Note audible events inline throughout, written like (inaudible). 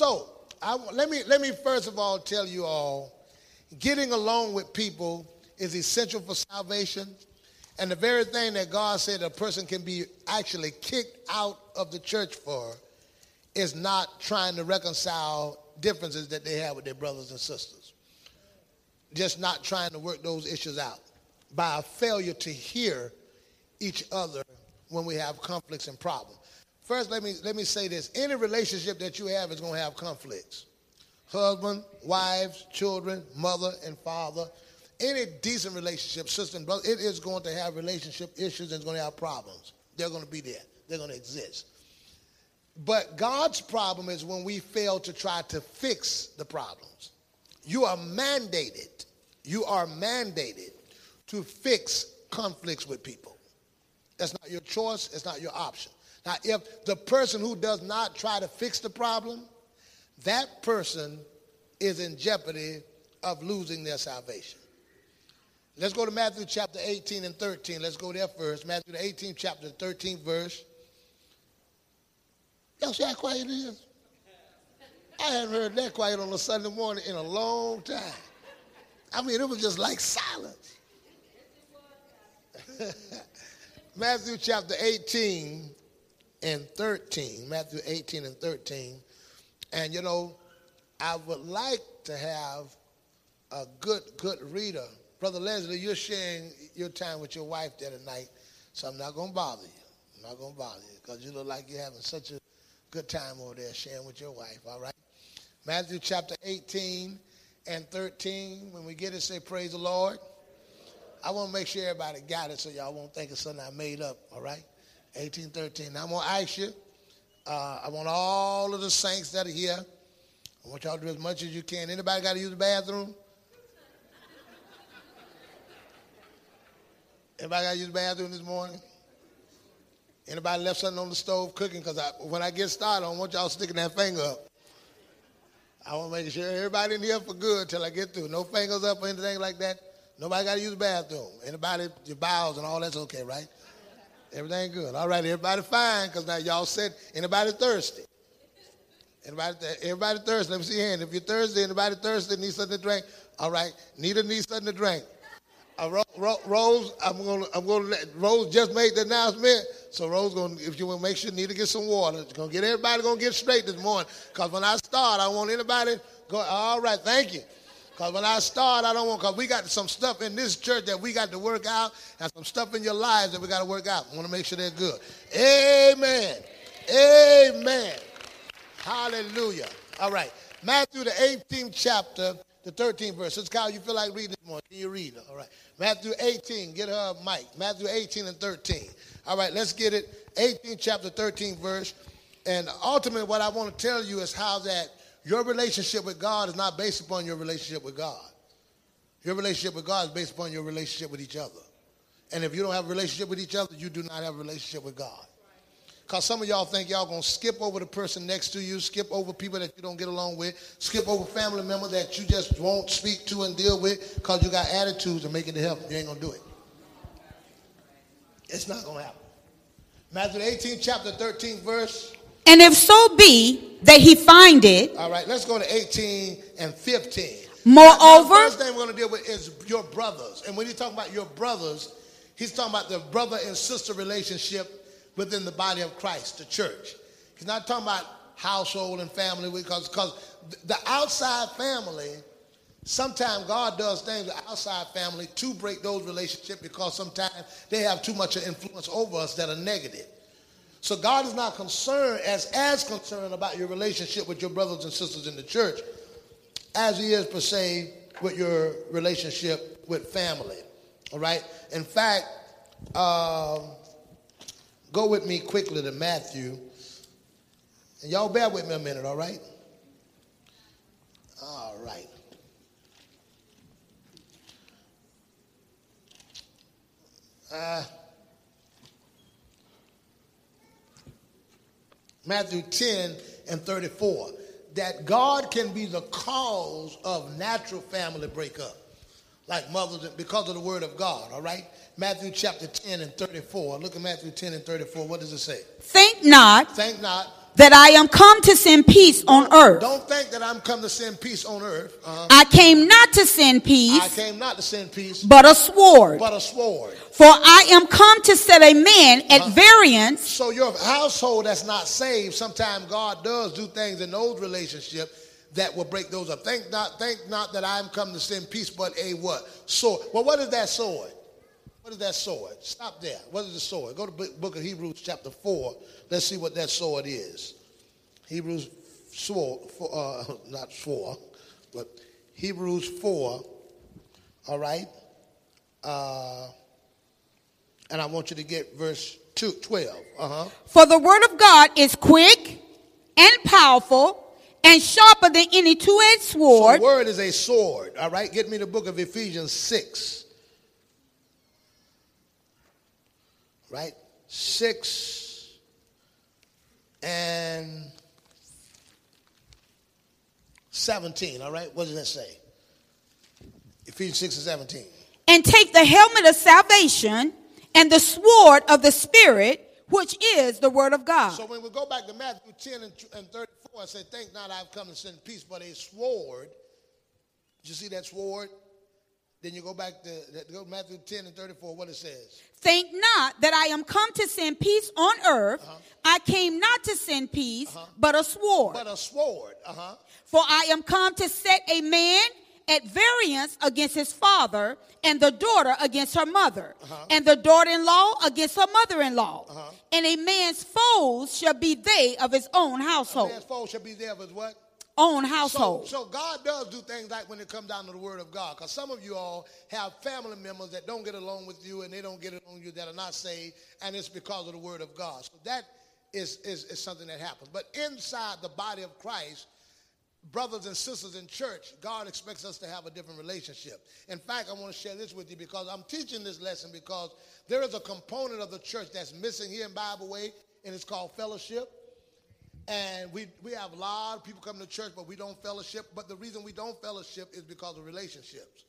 So, I, let, me, let me first of all tell you all getting along with people is essential for salvation. And the very thing that God said a person can be actually kicked out of the church for is not trying to reconcile differences that they have with their brothers and sisters. Just not trying to work those issues out by a failure to hear each other when we have conflicts and problems. First, let me, let me say this. Any relationship that you have is going to have conflicts. Husband, wives, children, mother and father. Any decent relationship, sister and brother, it is going to have relationship issues and it's going to have problems. They're going to be there. They're going to exist. But God's problem is when we fail to try to fix the problems. You are mandated, you are mandated to fix conflicts with people. That's not your choice, it's not your option. Now, if the person who does not try to fix the problem, that person is in jeopardy of losing their salvation. Let's go to Matthew chapter 18 and 13. Let's go there first. Matthew the 18th chapter, 13th verse. Y'all see how quiet it is? I hadn't heard that quiet on a Sunday morning in a long time. I mean, it was just like silence. (laughs) Matthew chapter 18 and 13. Matthew 18 and 13. And you know, I would like to have a good, good reader. Brother Leslie, you're sharing your time with your wife there tonight, so I'm not going to bother you. I'm not going to bother you because you look like you're having such a good time over there sharing with your wife, all right? Matthew chapter 18 and 13. When we get it, say, Praise the Lord. I want to make sure everybody got it so y'all won't think it's something I made up, all right? 18, 13. Now I'm going to ask you, uh, I want all of the saints that are here, I want y'all to do as much as you can. Anybody got to use the bathroom? Anybody got to use the bathroom this morning? Anybody left something on the stove cooking? Because I, when I get started, I don't want y'all sticking that finger up. I want to make sure everybody in here for good till I get through. No fingers up or anything like that. Nobody got to use the bathroom. Anybody, your bowels and all that's okay, right? Everything good. All right, everybody fine because now y'all said, anybody thirsty? Anybody, everybody thirsty? Let me see your hand. If you're thirsty, anybody thirsty need something to drink? All right, Nita needs something to drink. Uh, Rose, I'm gonna, I'm gonna let, Rose just made the announcement, so Rose gonna, if you want make sure, to get some water. It's gonna get everybody gonna get straight this morning. Cause when I start, I want anybody go. All right, thank you. Cause when I start, I don't want. Cause we got some stuff in this church that we got to work out, and some stuff in your lives that we got to work out. I want to make sure they're good. Amen. Amen. Hallelujah. All right, Matthew the 18th chapter the 13th verse. Sister Kyle, you feel like reading this morning. Can you read? All right. Matthew 18, get her a mic. Matthew 18 and 13. All right, let's get it. 18 chapter 13 verse. And ultimately, what I want to tell you is how that your relationship with God is not based upon your relationship with God. Your relationship with God is based upon your relationship with each other. And if you don't have a relationship with each other, you do not have a relationship with God. Because some of y'all think y'all going to skip over the person next to you, skip over people that you don't get along with, skip over family members that you just won't speak to and deal with because you got attitudes and make it to heaven. You ain't going to do it. It's not going to happen. Matthew 18, chapter 13, verse. And if so be that he find it. All right, let's go to 18 and 15. Moreover. the first thing we're going to deal with is your brothers. And when you talk about your brothers, he's talking about the brother and sister relationship within the body of Christ, the church. He's not talking about household and family because because the outside family, sometimes God does things with outside family to break those relationships because sometimes they have too much influence over us that are negative. So God is not concerned as as concerned about your relationship with your brothers and sisters in the church as he is per se with your relationship with family. All right. In fact, um, Go with me quickly to Matthew. And y'all bear with me a minute, all right? All right. Uh, Matthew 10 and 34. That God can be the cause of natural family breakup, like mothers, because of the word of God, all right? Matthew chapter 10 and 34. Look at Matthew 10 and 34. What does it say? Think not. Think not. That I am come to send peace on earth. Don't think that I'm come to send peace on earth. Uh-huh. I came not to send peace. I came not to send peace, but a sword. but a sword. For I am come to set a man at variance So your household that's not saved, sometimes God does do things in those relationships that will break those up. Think not, think not that I'm come to send peace, but a what? Sword. Well, what is that sword? What is that sword? Stop there. What is the sword? Go to book- book of Hebrews chapter 4. Let's see what that sword is. Hebrews sword, four, uh, (laughs) not 4, but Hebrews 4, all right? Uh, and I want you to get verse two, 12. Uh-huh. For the word of God is quick and powerful and sharper than any two-edged So sword, the word is a sword. All right, get me the book of Ephesians 6. Right? 6 and 17. All right, what does that say? Ephesians 6 and 17. and take the helmet of salvation and the sword of the Spirit, which is the word of God. So when we go back to Matthew 10 and, and 34, I say, Think not I've come to send peace, but a sword. Did you see that sword? Then you go back to go to Matthew 10 and 34, what it says. Think not that I am come to send peace on earth. Uh-huh. I came not to send peace, uh-huh. but a sword. But a sword, uh-huh. For I am come to set a man at variance against his father, and the daughter against her mother, uh-huh. and the daughter in law against her mother in law. And a man's foes shall be they of his own A household. man's foe shall be there with what? Own So, household. so God does do things like when it comes down to the word of God. Because some of you all have family members that don't get along with you and they don't get along with you that are not saved, and it's because of the word of God. So that is, is, is something that happens. But inside the body of Christ, brothers and sisters in church, God expects us to have a different relationship. In fact, I want to share this with you because I'm teaching this lesson because there is a component of the church that's missing here in Bible Way, and it's called fellowship. And we, we have a lot of people come to church, but we don't fellowship. But the reason we don't fellowship is because of relationships.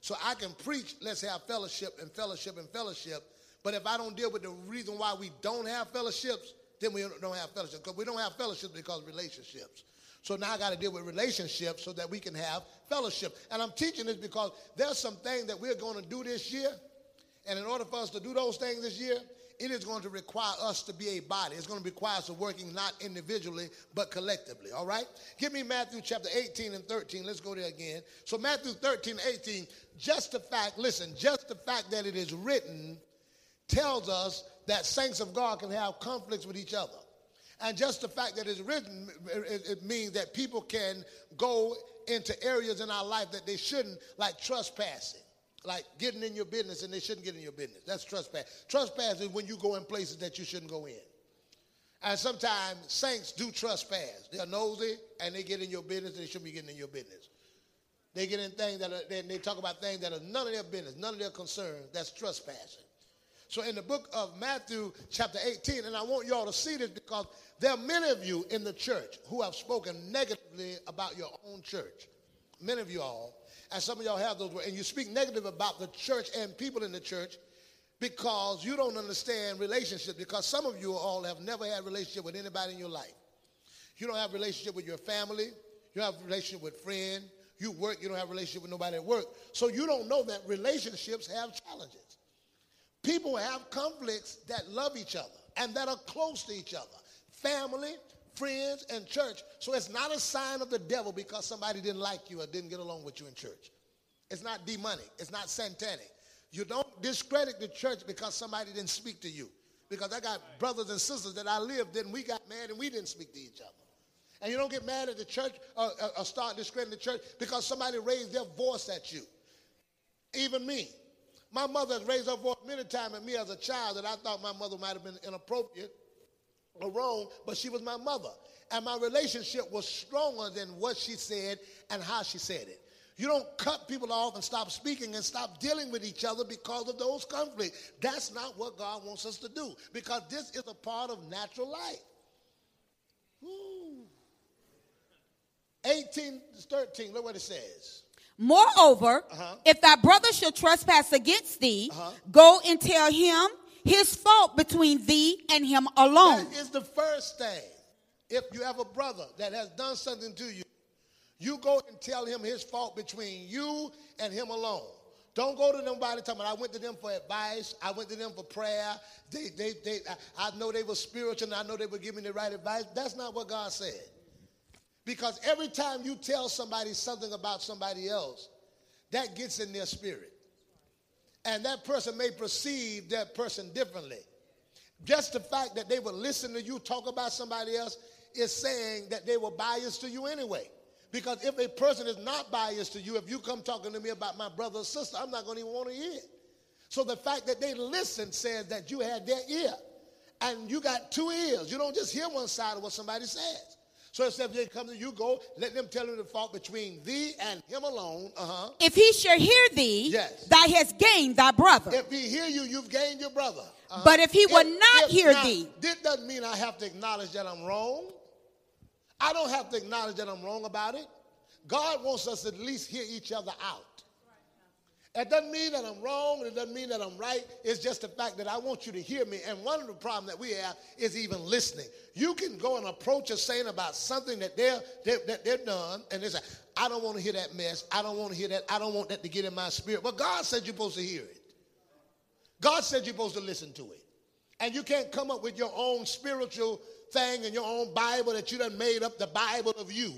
So I can preach, let's have fellowship and fellowship and fellowship. But if I don't deal with the reason why we don't have fellowships, then we don't have fellowship. Because we don't have fellowship because of relationships. So now I got to deal with relationships so that we can have fellowship. And I'm teaching this because there's some things that we're going to do this year. And in order for us to do those things this year, it is going to require us to be a body. It's going to require us working not individually, but collectively. All right? Give me Matthew chapter 18 and 13. Let's go there again. So, Matthew 13, 18, just the fact, listen, just the fact that it is written tells us that saints of God can have conflicts with each other. And just the fact that it's written, it, it means that people can go into areas in our life that they shouldn't, like trespassing, like getting in your business and they shouldn't get in your business. That's trespass. Trespass is when you go in places that you shouldn't go in. And sometimes saints do trespass. They're nosy and they get in your business they shouldn't be getting in your business. They get in things that are, they, they talk about things that are none of their business, none of their concern. That's trespassing. So in the book of Matthew, chapter 18, and I want y'all to see this because there are many of you in the church who have spoken negatively about your own church. Many of you all, and some of y'all have those words, and you speak negative about the church and people in the church because you don't understand relationships. Because some of you all have never had relationship with anybody in your life. You don't have relationship with your family. You have a relationship with friends. You work, you don't have relationship with nobody at work. So you don't know that relationships have challenges. People have conflicts that love each other and that are close to each other. Family, friends, and church. So it's not a sign of the devil because somebody didn't like you or didn't get along with you in church. It's not demonic. It's not satanic. You don't discredit the church because somebody didn't speak to you. Because I got brothers and sisters that I lived in, we got mad and we didn't speak to each other. And you don't get mad at the church or, or, or start discrediting the church because somebody raised their voice at you. Even me. My mother has raised her voice many times at me as a child that I thought my mother might have been inappropriate wrong, but she was my mother. And my relationship was stronger than what she said and how she said it. You don't cut people off and stop speaking and stop dealing with each other because of those conflicts. That's not what God wants us to do because this is a part of natural life. Woo. 18 13, look what it says. Moreover, Uh-huh. if thy brother shall trespass against thee, go and tell him his fault between thee and him alone. That is the first thing. if you have a brother that has done something to you, you go and tell him his fault between you and him alone. Don't go to nobody talking about, I went to them for advice. I went to them for prayer. They, they, they, I, I know they were spiritual and I know they were giving the right advice. That's not what God said. Because every time you tell somebody something about somebody else, that gets in their spirit. And that person may perceive that person differently. Just the fact that they will listen to you talk about somebody else is saying that they were biased to you anyway. Because if a person is not biased to you, if you come talking to me about my brother or sister, I'm not going to even want to hear it. So the fact that they listen says that you had their ear. And you got two ears. You don't just hear one side of what somebody says. So if they come to you, go, let them tell you the fault between thee and him alone. Uh-huh. If he shall hear thee, Yes. thou hast gained thy brother. If he hear you, you've gained your brother. Uh-huh. But if he will not if hear not, thee- This doesn't mean I have to acknowledge that I'm wrong. I don't have to acknowledge that I'm wrong about it. God wants us to at least hear each other out. It doesn't mean that I'm wrong, it doesn't mean that I'm right. It's just the fact that I want you to hear me. And one of the problems that we have is even listening. You can go and approach a saint about something that they're, they're, that they're done, and they say, I don't want to hear that mess. I don't want to hear that. I don't want that to get in my spirit. But God said you're supposed to hear it. God said you're supposed to listen to it. And you can't come up with your own spiritual thing and your own Bible that you done made up the Bible of you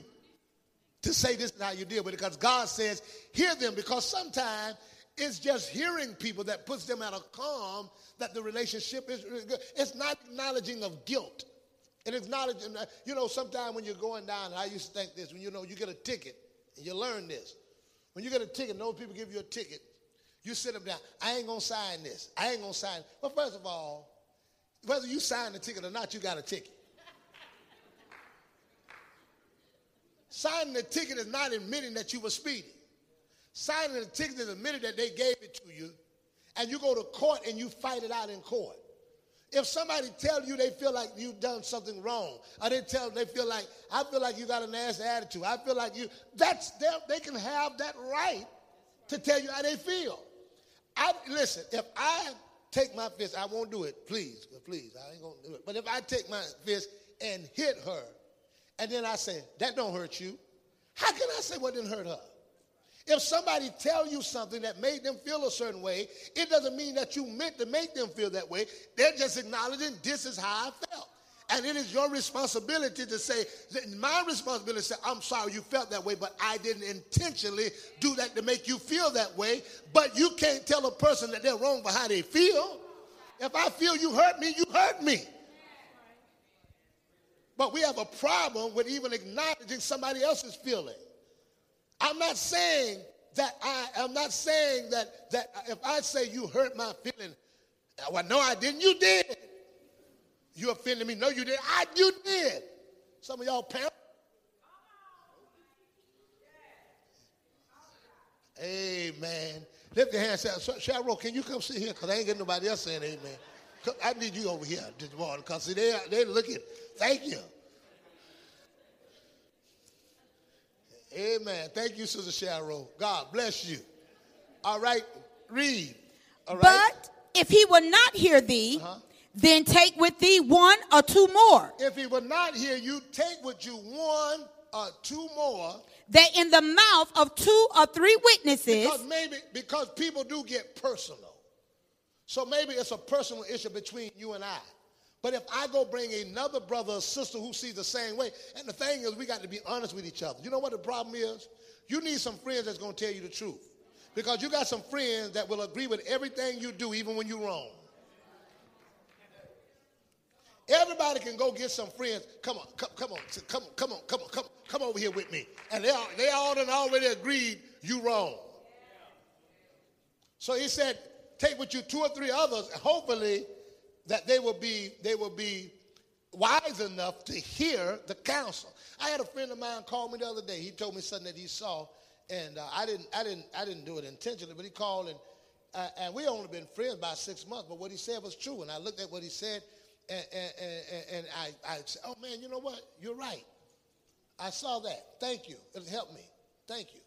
to say this is how you deal with it because God says, hear them because sometimes it's just hearing people that puts them at a calm that the relationship is really good. It's not acknowledging of guilt. And acknowledging, you know, sometimes when you're going down, and I used to think this, when you know you get a ticket, and you learn this. When you get a ticket, those people give you a ticket, you sit them down. I ain't gonna sign this. I ain't gonna sign. Well, first of all, whether you sign the ticket or not, you got a ticket. Signing the ticket is not admitting that you were speeding. Signing the ticket is admitting that they gave it to you, and you go to court and you fight it out in court. If somebody tell you they feel like you've done something wrong, or they tell they feel like I feel like you got a nasty attitude, I feel like you that's them, they can have that right to tell you how they feel. I listen, if I take my fist, I won't do it, please, please, I ain't gonna do it. But if I take my fist and hit her, and then I say, that don't hurt you, how can I say what didn't hurt her? If somebody tell you something that made them feel a certain way, it doesn't mean that you meant to make them feel that way. They're just acknowledging this is how I felt. And it is your responsibility to say, my responsibility to say, I'm sorry you felt that way, but I didn't intentionally do that to make you feel that way. But you can't tell a person that they're wrong for how they feel. If I feel you hurt me, you hurt me. But we have a problem with even acknowledging somebody else's feeling. I'm not saying that I am not saying that that if I say you hurt my feeling, well, no, I didn't. You did. You offended me. No, you did. I you did. Some of y'all parents. Amen. Lift your hands. Up, Cheryl, can you come sit here? Because I ain't getting nobody else saying amen. I need you over here this morning because see, they, they're looking. Thank you. Amen. Thank you, Sister Cheryl. God bless you. All right, read. All right. But if he will not hear thee, Uh-huh. then take with thee one or two more, if he will not hear you, take with you one or two more. that in the mouth of two or three witnesses, Because maybe because people do get personal. So maybe it's a personal issue between you and I. But if I go bring another brother or sister who sees the same way, and the thing is, we got to be honest with each other. You know what the problem is? You need some friends that's going to tell you the truth. Because you got some friends that will agree with everything you do, even when you're wrong. Everybody can go get some friends. Come on, come, come on, come on, come on, come on, come, come over here with me. And they all, they all done already agreed you wrong. So he said, take with you two or three others, and hopefully that they will be they will be wise enough to hear the counsel. I had a friend of mine call me the other day. He told me something that he saw, and uh, I didn't I didn't I didn't do it intentionally, but he called and uh, and we only been friends about six months. But what he said was true, and I looked at what he said, and and, and, and I I said, oh man, you know what? You're right. I saw that. Thank you. It helped me. Thank you.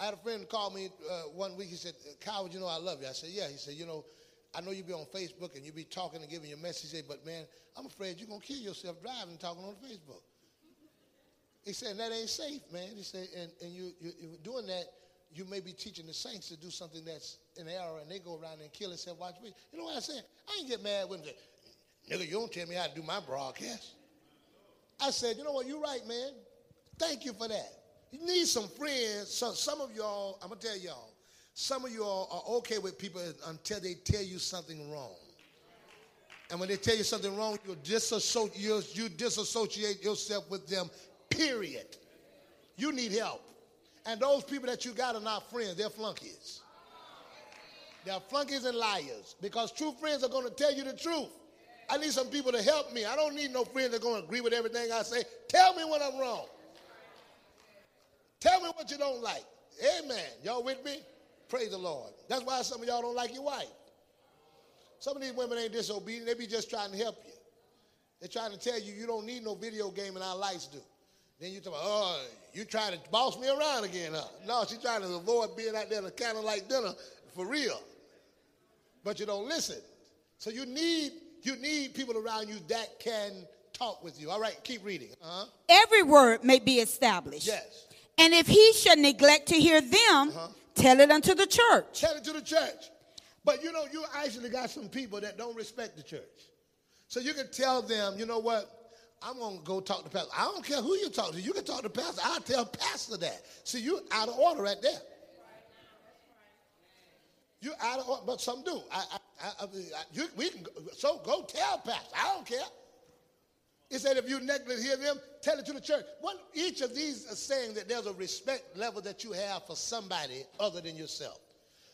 I had a friend call me uh, one week. He said, Kyle, you know I love you. I said, yeah. He said, you know, I know you be on Facebook and you be talking and giving your message, say, but man, I'm afraid you're gonna kill yourself driving and talking on Facebook. He said, that ain't safe, man. He said, and, and you, you, you doing that, you may be teaching the saints to do something that's an error and they go around and kill themselves. Watch me. You know what I said? I ain't get mad with him. Nigga, you don't tell me how to do my broadcast. I said, you know what, you're right, man. Thank you for that. You need some friends. So some of y'all, I'm gonna tell y'all, some of y'all are okay with people until they tell you something wrong. And when they tell you something wrong, you disassociate, you disassociate yourself with them, period. You need help. And those people that you got are not friends, they're flunkies. They're flunkies and liars because true friends are going to tell you the truth. I need some people to help me. I don't need no friends that are going to agree with everything I say. Tell me when I'm wrong. Tell me what you don't like. Amen. Y'all with me? Praise the Lord. That's why some of y'all don't like your wife. Some of these women ain't disobedient. They be just trying to help you. They're trying to tell you you don't need no video game and our lights do. Then you talk about, oh, you trying to boss me around again, huh? No, she's trying to avoid being out there in a candlelight dinner for real. But you don't listen. So you need you need people around you that can talk with you. All right, keep reading. Uh-huh. Every word may be established. Yes. And if he should neglect to hear them, uh-huh. tell it unto the church. Tell it to the church. But you know, you actually got some people that don't respect the church. So you can tell them, you know what? I'm gonna go talk to pastor. I don't care who you talk to. You can talk to pastor. I'll tell pastor that. See, you out of order right there. You out of order, but some do. I, I, I, you, we can. Go, so go tell pastor. I don't care. He said, if you neglect hear them, tell it to the church. What each of these are saying that there's a respect level that you have for somebody other than yourself.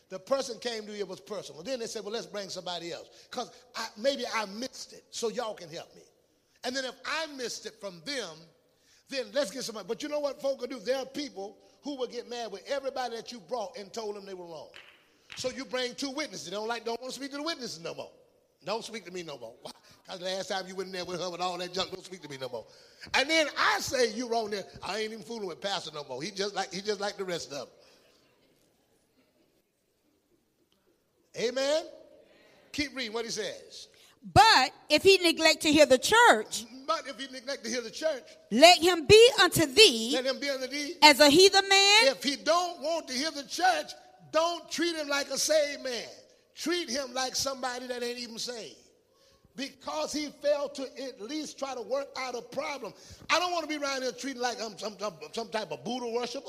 The person came to you was personal. Then they said, well, let's bring somebody else. Because maybe I missed it, so y'all can help me. And then if I missed it from them, then let's get somebody. But you know what folk will do? There are people who will get mad with everybody that you brought and told them they were wrong. So you bring two witnesses. They don't like, don't want to speak to the witnesses no more. Don't speak to me no more. Because last time you went in there with her with all that junk, don't speak to me no more. And then I say you wrong there. I ain't even fooling with Pastor no more. He just like he just like the rest of them. Amen. Keep reading what he says. But if he neglect to hear the church, but if he neglect to hear the church, let him be unto thee, let him be unto thee as a heathen man. If he don't want to hear the church, don't treat him like a saved man. Treat him like somebody that ain't even saved. Because he failed to at least try to work out a problem. I don't want to be around here treated like I'm some, some, some type of Buddha worshiper.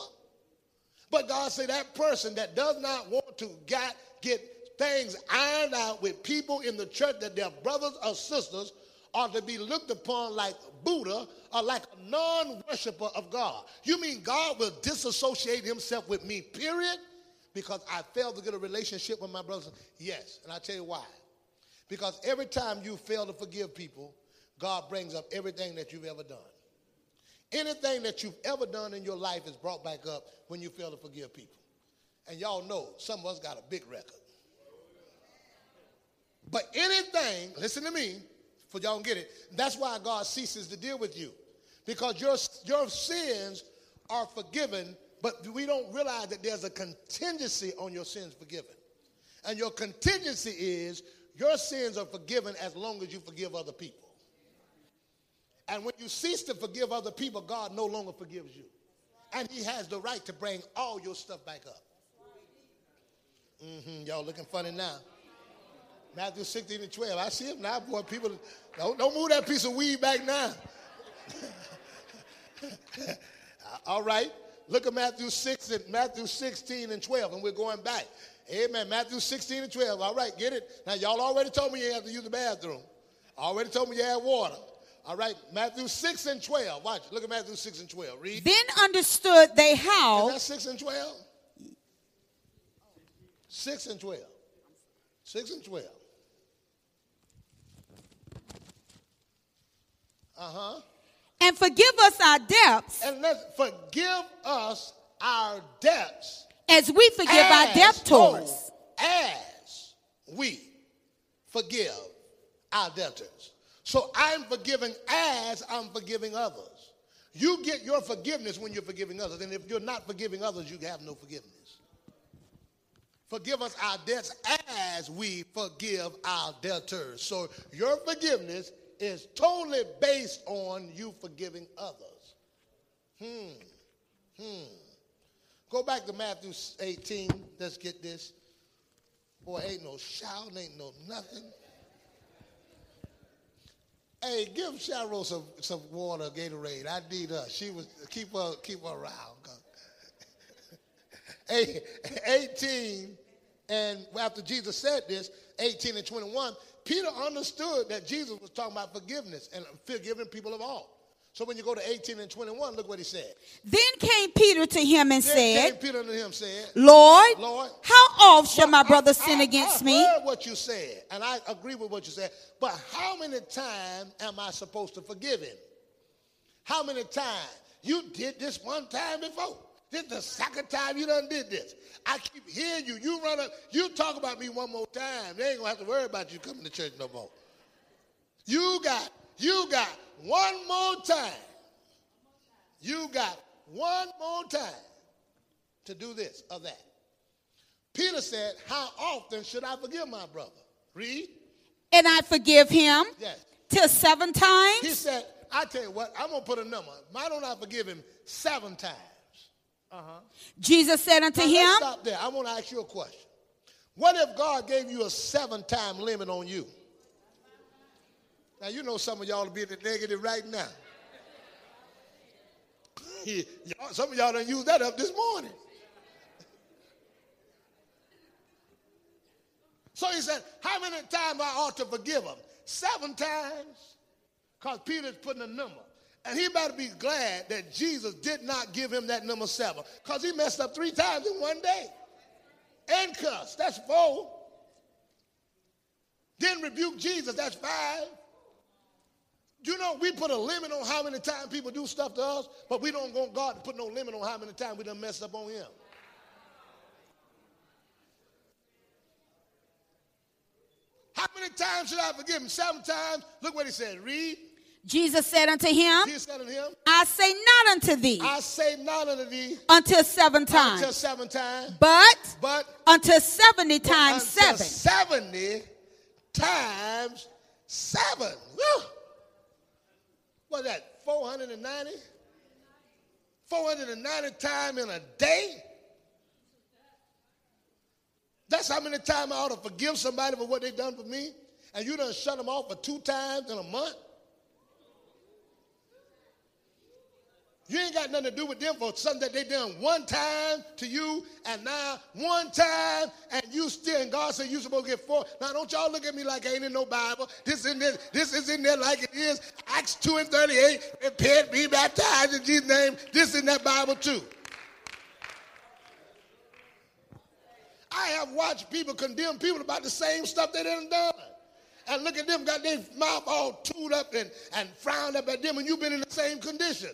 But God said that person that does not want to get, get things ironed out with people in the church that their brothers or sisters are to be looked upon like Buddha or like a non worshiper of God. You mean God will disassociate himself with me, period? Because I failed to get a relationship with my brothers? Yes, and i tell you why. Because every time you fail to forgive people, God brings up everything that you've ever done. Anything that you've ever done in your life is brought back up when you fail to forgive people. And y'all know some of us got a big record. But anything, listen to me, for y'all don't get it, that's why God ceases to deal with you. Because your, your sins are forgiven, but we don't realize that there's a contingency on your sins forgiven. And your contingency is your sins are forgiven as long as you forgive other people. And when you cease to forgive other people, God no longer forgives you. And he has the right to bring all your stuff back up. Mm-hmm, y'all looking funny now. Matthew 16 and 12. I see him now, boy. People, don't, don't move that piece of weed back now. (laughs) All right. Look at Matthew 6 and Matthew 16 and 12, and we're going back. Amen. Matthew 16 and 12. All right, get it? Now, y'all already told me you have to use the bathroom. Already told me you had water. All right, Matthew 6 and 12. Watch. Look at Matthew 6 and 12. Read. Then understood they how. Is that 6 and 12? 6 and 12. 6 and 12. Uh-huh. And forgive us our debts. And let's forgive us our debts. As we forgive as, our debtors. Oh, as we forgive our debtors. So I'm forgiving as I'm forgiving others. You get your forgiveness when you're forgiving others. And if you're not forgiving others, you have no forgiveness. Forgive us our debts as we forgive our debtors. So your forgiveness is totally based on you forgiving others. Hmm. Hmm. Go back to Matthew 18. Let's get this. Boy, ain't no shouting, ain't no nothing. Hey, give Cheryl some, some water, Gatorade. I need her. She was keep her keep her around. (laughs) Hey, 18, and after Jesus said this, 18 and 21, Peter understood that Jesus was talking about forgiveness and forgiving people of all. So when you go to 18 and 21, look what he said. Then came Peter to him and Then came said, Peter to him said, Lord, Lord, how oft shall my brother I- sin I- against I me? heard what you said, and I agree with what you said. But how many times am I supposed to forgive him? How many times? You did this one time before. This the second time you done did this. I keep hearing you. You run up, you talk about me one more time. They ain't gonna have to worry about you coming to church no more. You got, you got one more time. You got one more time to do this or that. Peter said, How often should I forgive my brother? Read. And I forgive him Yes. till seven times. He said, I tell you what, I'm going to put a number. Why don't I forgive him seven times? Uh-huh. Jesus said unto Now, him, stop there. I want to ask you a question. What if God gave you a seven time limit on you? Now, you know some of y'all will be in the negative right now. (laughs) Some of y'all done used that up this morning. So he said, How many times I ought to forgive him? Seven times. Because Peter's putting a number. And he better be glad that Jesus did not give him that number seven. Because he messed up three times in one day. And cussed. That's four. Then rebuke Jesus. That's five. You know, we put a limit on how many times people do stuff to us, but we don't want God to put no limit on how many times we done messed up on him. How many times should I forgive him? Seven times. Look what he said. Read. Jesus said unto him, said unto him, I say not unto thee I say not unto thee until seven times. until seven times, but but until seventy times until seven. 70 times seven. What's that? 490? 490 times in a day? That's how many times I ought to forgive somebody for what they done for me? And you done shut them off for two times in a month? You ain't got nothing to do with them for something that they done one time to you, and now one time, and you still, and God said you supposed to get four. Now don't y'all look at me like I ain't in no Bible. This in there, this is in there like it is. Acts 2 and 38, repent, be baptized in Jesus' name. This in that Bible too. I have watched people condemn people about the same stuff they done done. And look at them, got their mouth all tooled up and, and frowned up at them, and you've been in the same condition.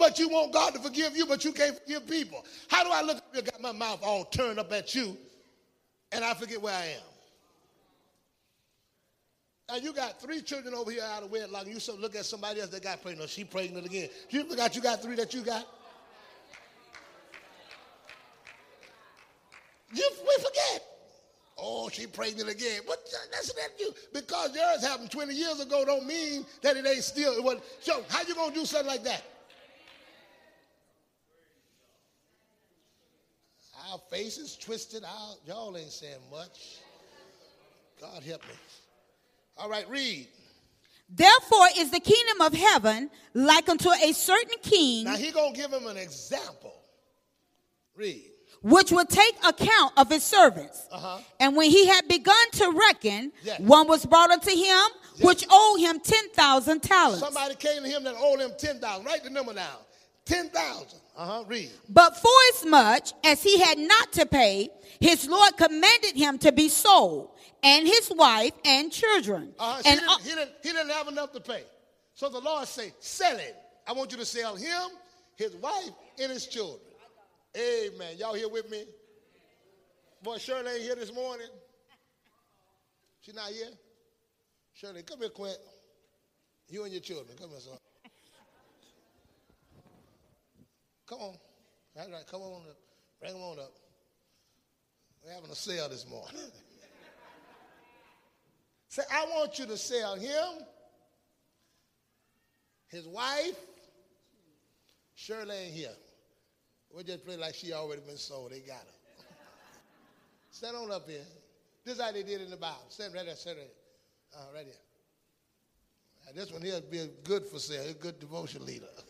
But you want God to forgive you, but you can't forgive people. How do I look you, got my mouth all turned up at you, and I forget where I am? Now you got three children over here out of wedlock, and you look at somebody else that got pregnant, she pregnant again. You forgot you got three that you got? You we forget. Oh, she pregnant again. What that's that you because yours happened 20 years ago don't mean that it ain't still it was so how you gonna do something like that? Our faces twisted out. Y'all ain't saying much. God help me. All right, read. Therefore is the kingdom of heaven like unto a certain king Now he gonna give him an example. Read. which would take account of his servants. Uh-huh. And when he had begun to reckon, Yes. one was brought unto him which owed him 10,000 talents. Somebody came to him that owed him 10,000. Write the number down. 10,000. Uh-huh. Read. But forasmuch as he had not to pay, his Lord commanded him to be sold, and his wife and children. Uh-huh. And he, didn't, he, didn't, he didn't have enough to pay. So the Lord say, sell it. I want you to sell him, his wife, and his children. Amen. Y'all here with me? Boy, Shirley ain't here this morning. She not here? Shirley, come here, Quint. You and your children. Come here, son. Come on. All right, come on up. Bring them on up. We're having a sale this morning. (laughs) Say, I want you to sell him, his wife, Shirley ain't here. We'll just play like she already been sold. They got her. (laughs) Stand on up here. This is how they did in the Bible. Stand right there, stand right there. Uh, right here. Now, this one here would be good for sale, a good devotion leader. (laughs)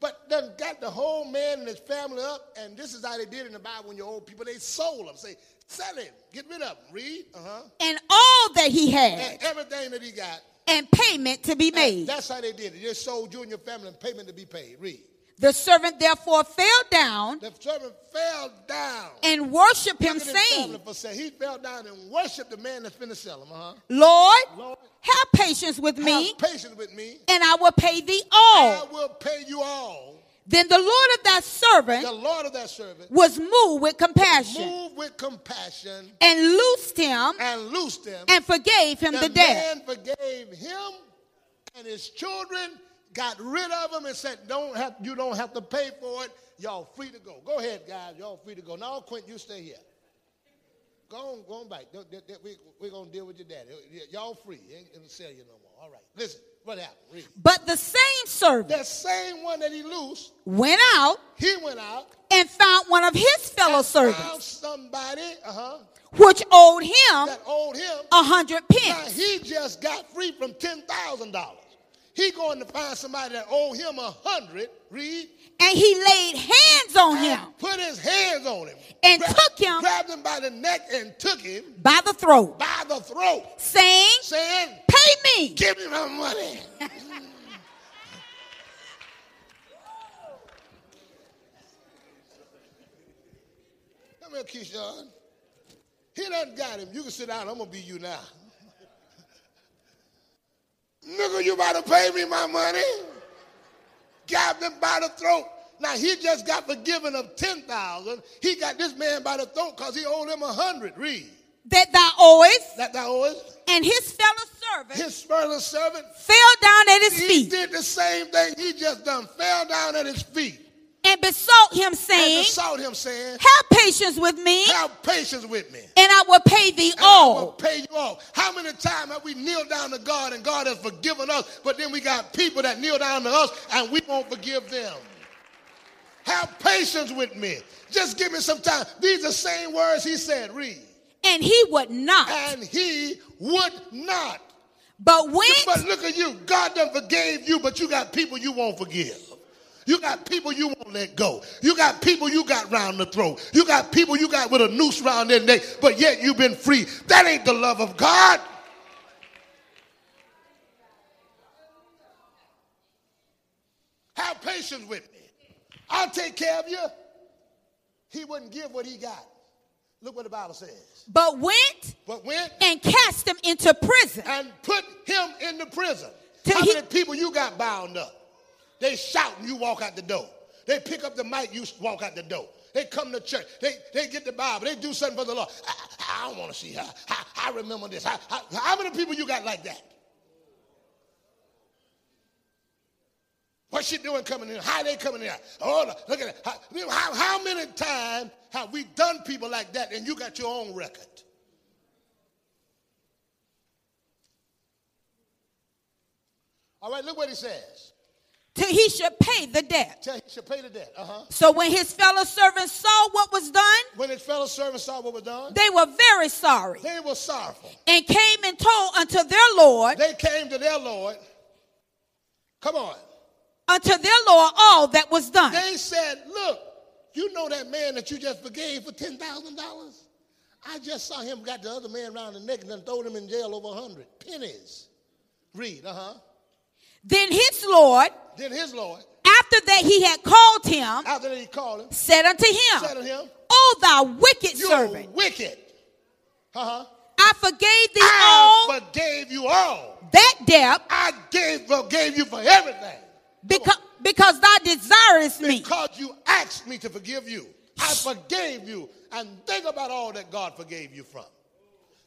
But then got the whole man and his family up, and this is how they did in the Bible when you're old people. They sold them. Say, sell him, get rid of him. Read. Uh-huh. And all that he And had, everything that he got. and payment to be And made. That's how they did it. They sold you and your family and payment to be paid. Read. The servant therefore fell down The servant fell down. and worshiped him, saying. He fell down and worshiped the man that's finna sell him. Uh-huh. Lord, Lord, have patience with me, have patience with me. and I will pay thee all. I will pay you all. Then the Lord of that servant The Lord of that servant was moved with compassion moved with compassion and loosed him and loosed him. and forgave him the the debt. man forgave him and his children, got rid of him and said, "Don't have you don't have to pay for it. Y'all free to go. Go ahead, guys. Y'all free to go. Now, Quint, you stay here. Go on, go on back. Don't- that- that- We, we're gonna deal with your daddy. Y'all free. He ain't gonna sell you no more. All right. Listen, what happened? Read. But the same servant That same one that he loosed, went out he went out and found one of his fellow found servants, somebody, uh-huh, which owed him that owed him a hundred Now pence. he just got free from ten thousand dollars. He going to find somebody that owe him a hundred. Read. And he laid hands on him Put his hands on him. And took him- Grabbed him by the neck and took him by the throat, by the throat, saying, saying, Pay me. "Give me my money." (laughs) Come here, Keyshawn. He done got him. You can sit down. I'm gonna be you now. Nigga, you about to pay me my money? Grabbed him by the throat. Now he just got forgiven of ten thousand. He got this man by the throat because he owed him a hundred. Read That thou owest, that thou owest. and his fellow servant His fellow servant, fell down at his he feet did the same thing he just done. Fell down at his feet and besought him, and saying, besought him, saying, Have patience with me, "Have patience with me." and I will pay thee and I will pay you off. How many times have we kneeled down to God and God has forgiven us, but then we got people that kneel down to us and we won't forgive them? Have patience with me. Just give me some time. These are the same words he said. Read. And he would not, And he would not. but went But look at you. God done forgave you, but you got people you won't forgive. You got people you won't let go. You got people you got round the throat. You got people you got with a noose round their neck, but yet you've been free. That ain't the love of God. Have patience with me. I'll take care of you. He wouldn't give what he got. Look what the Bible says. but went But went and cast him into prison. and put him in the prison. How he- many people you got bound up? They shout and you walk out the door. They pick up the mic, you walk out the door. They come to church. They, they get the Bible. They do something for the Lord. I, I don't want to see her. I, I remember this. I, I, how many people you got like that? What's she doing coming in? How they coming in? Oh, look at that. How, how, how many times have we done people like that and you got your own record? All right, look what he says. Till he should pay the debt. Tell he should pay the debt. Uh-huh. So when his fellow servants saw what was done, When his fellow servants saw what was done, they were very sorry they were sorrowful. and came and told unto their Lord, They came to their Lord. Come on. unto their Lord all that was done. They said, Look, you know that man that you just forgave for $10,000? I just saw him got the other man around the neck and then throw him in jail over a 100 pennies. Read, uh huh. Then his Lord, Then his Lord, after that he had called him, after that he called him, said unto him. said to him, him, O thou wicked You're servant, wicked. Uh huh. I forgave thee I all forgave you all. that debt I gave, forgave you for everything. because, because thou desirest me. Because you asked me to forgive you. I forgave you. And think about all that God forgave you from.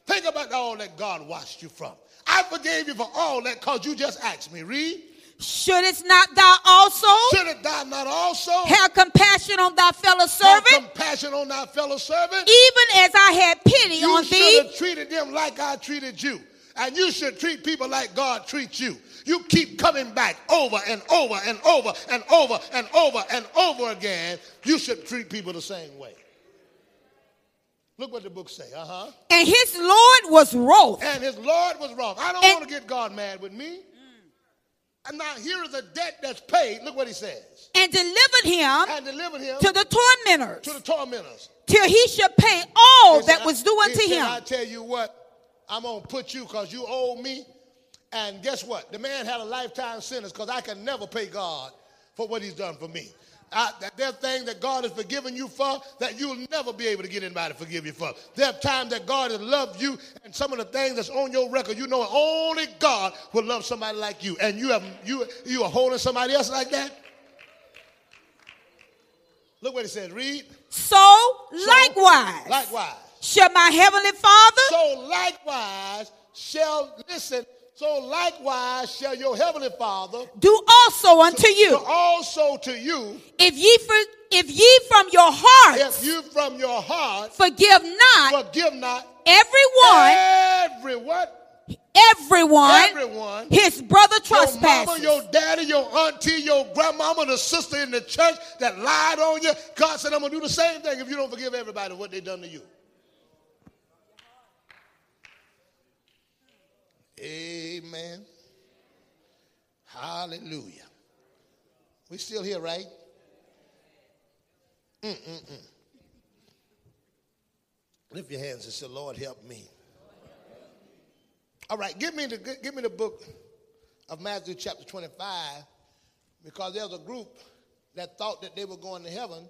Think about all that God washed you from. I forgave you for all that because you just asked me. Read. Shouldest not thou also Shouldst thou not also have compassion on thy fellow servant. have compassion on thy fellow servant? even as I had pity You on thee. You should have treated them like I treated you. And you should treat people like God treats you. You keep coming back over and over and over and over and over and over again. You should treat people the same way. Look what the book say. Uh-huh. And his Lord was wroth. And his Lord was wrong. I don't And- want to get God mad with me. And now here is a debt that's paid. Look what he says. and delivered him And delivered him to the tormentors to the tormentors. till he should pay all said, that was due unto said, him. I tell you what, I'm to put you because you owe me. And guess what? The man had a lifetime sentence because I can never pay God for what he's done for me. I, that there are things that God has forgiven you for that you'll never be able to get anybody to forgive you for. There are times that God has loved you, and some of the things that's on your record, you know only God will love somebody like you. And you have you you are holding somebody else like that. Look what it says. Read. So, So, likewise, Likewise. shall my heavenly Father So likewise shall listen. So likewise shall your heavenly Father do also unto do you, also to you if ye for, if ye from your heart, if you from your heart forgive not forgive not everyone, everyone, everyone, everyone, his brother trespasses. your mama, your daddy, your auntie, your grandmama, the sister in the church that lied on you. God said, I'm gonna do the same thing if you don't forgive everybody what they done to you. Amen. Hallelujah. We still here, right? Mm-mm-mm. Lift your hands and say, Lord, help me. All right, give me the give me the book of Matthew chapter 25, because there's a group that thought that they were going to heaven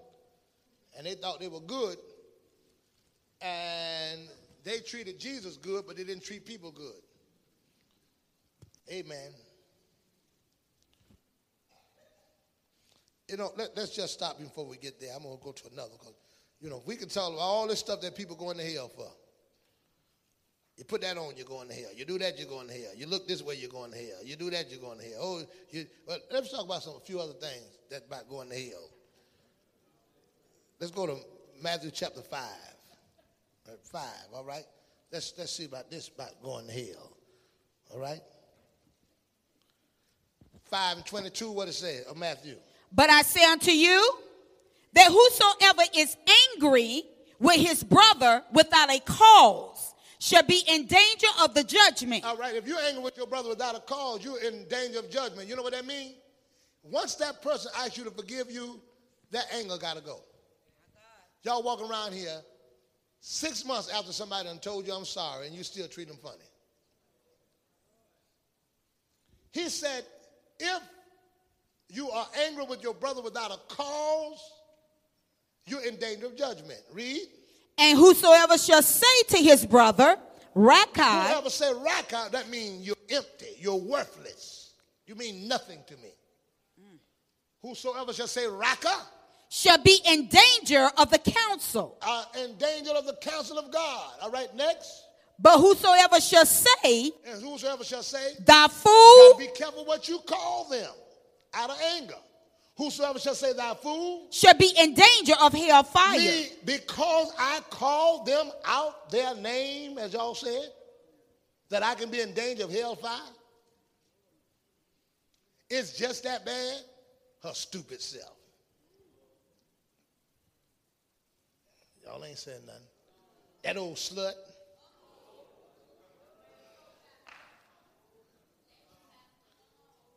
and they thought they were good, and they treated Jesus good, but they didn't treat people good. Amen. You know, let, us just stop before we get there. I'm going to go to another because, you know, we can tell all this stuff that people going to hell for. You put that on, you're going to hell. You do that, you're going to hell. You look this way, you're going to hell. You do that, you're going to hell. Oh, you, well, let's talk about some a few other things that about going to hell. Let's go to Matthew chapter five. Uh, Five, all right. Let's let's see about this about going to hell. All right. Five and twenty-two. What it says of Matthew. But I say unto you that whosoever is angry with his brother without a cause shall be in danger of the judgment. All right, if you're angry with your brother without a cause, you're in danger of judgment. You know what that means? Once that person asks you to forgive you, that anger got to go. Y'all walking around here six months after somebody done told you I'm sorry and you still treat them funny. He said, if you are angry with your brother without a cause, you're in danger of judgment. Read. And whosoever shall say to his brother, Raca, Whoever say Raca, that means you're empty, you're worthless. You mean nothing to me. Whosoever shall say Raca, shall be in danger of the council. are in danger of the counsel of God. All right, next. But whosoever shall say, And whosoever shall say, Thy gotta fool be careful what you call them out of anger. Whosoever shall say thy fool, shall be in danger of hell fire. me, because I called them out their name, as y'all said, that I can be in danger of hellfire. It's just that bad. Her stupid self. Y'all ain't saying nothing. That old slut.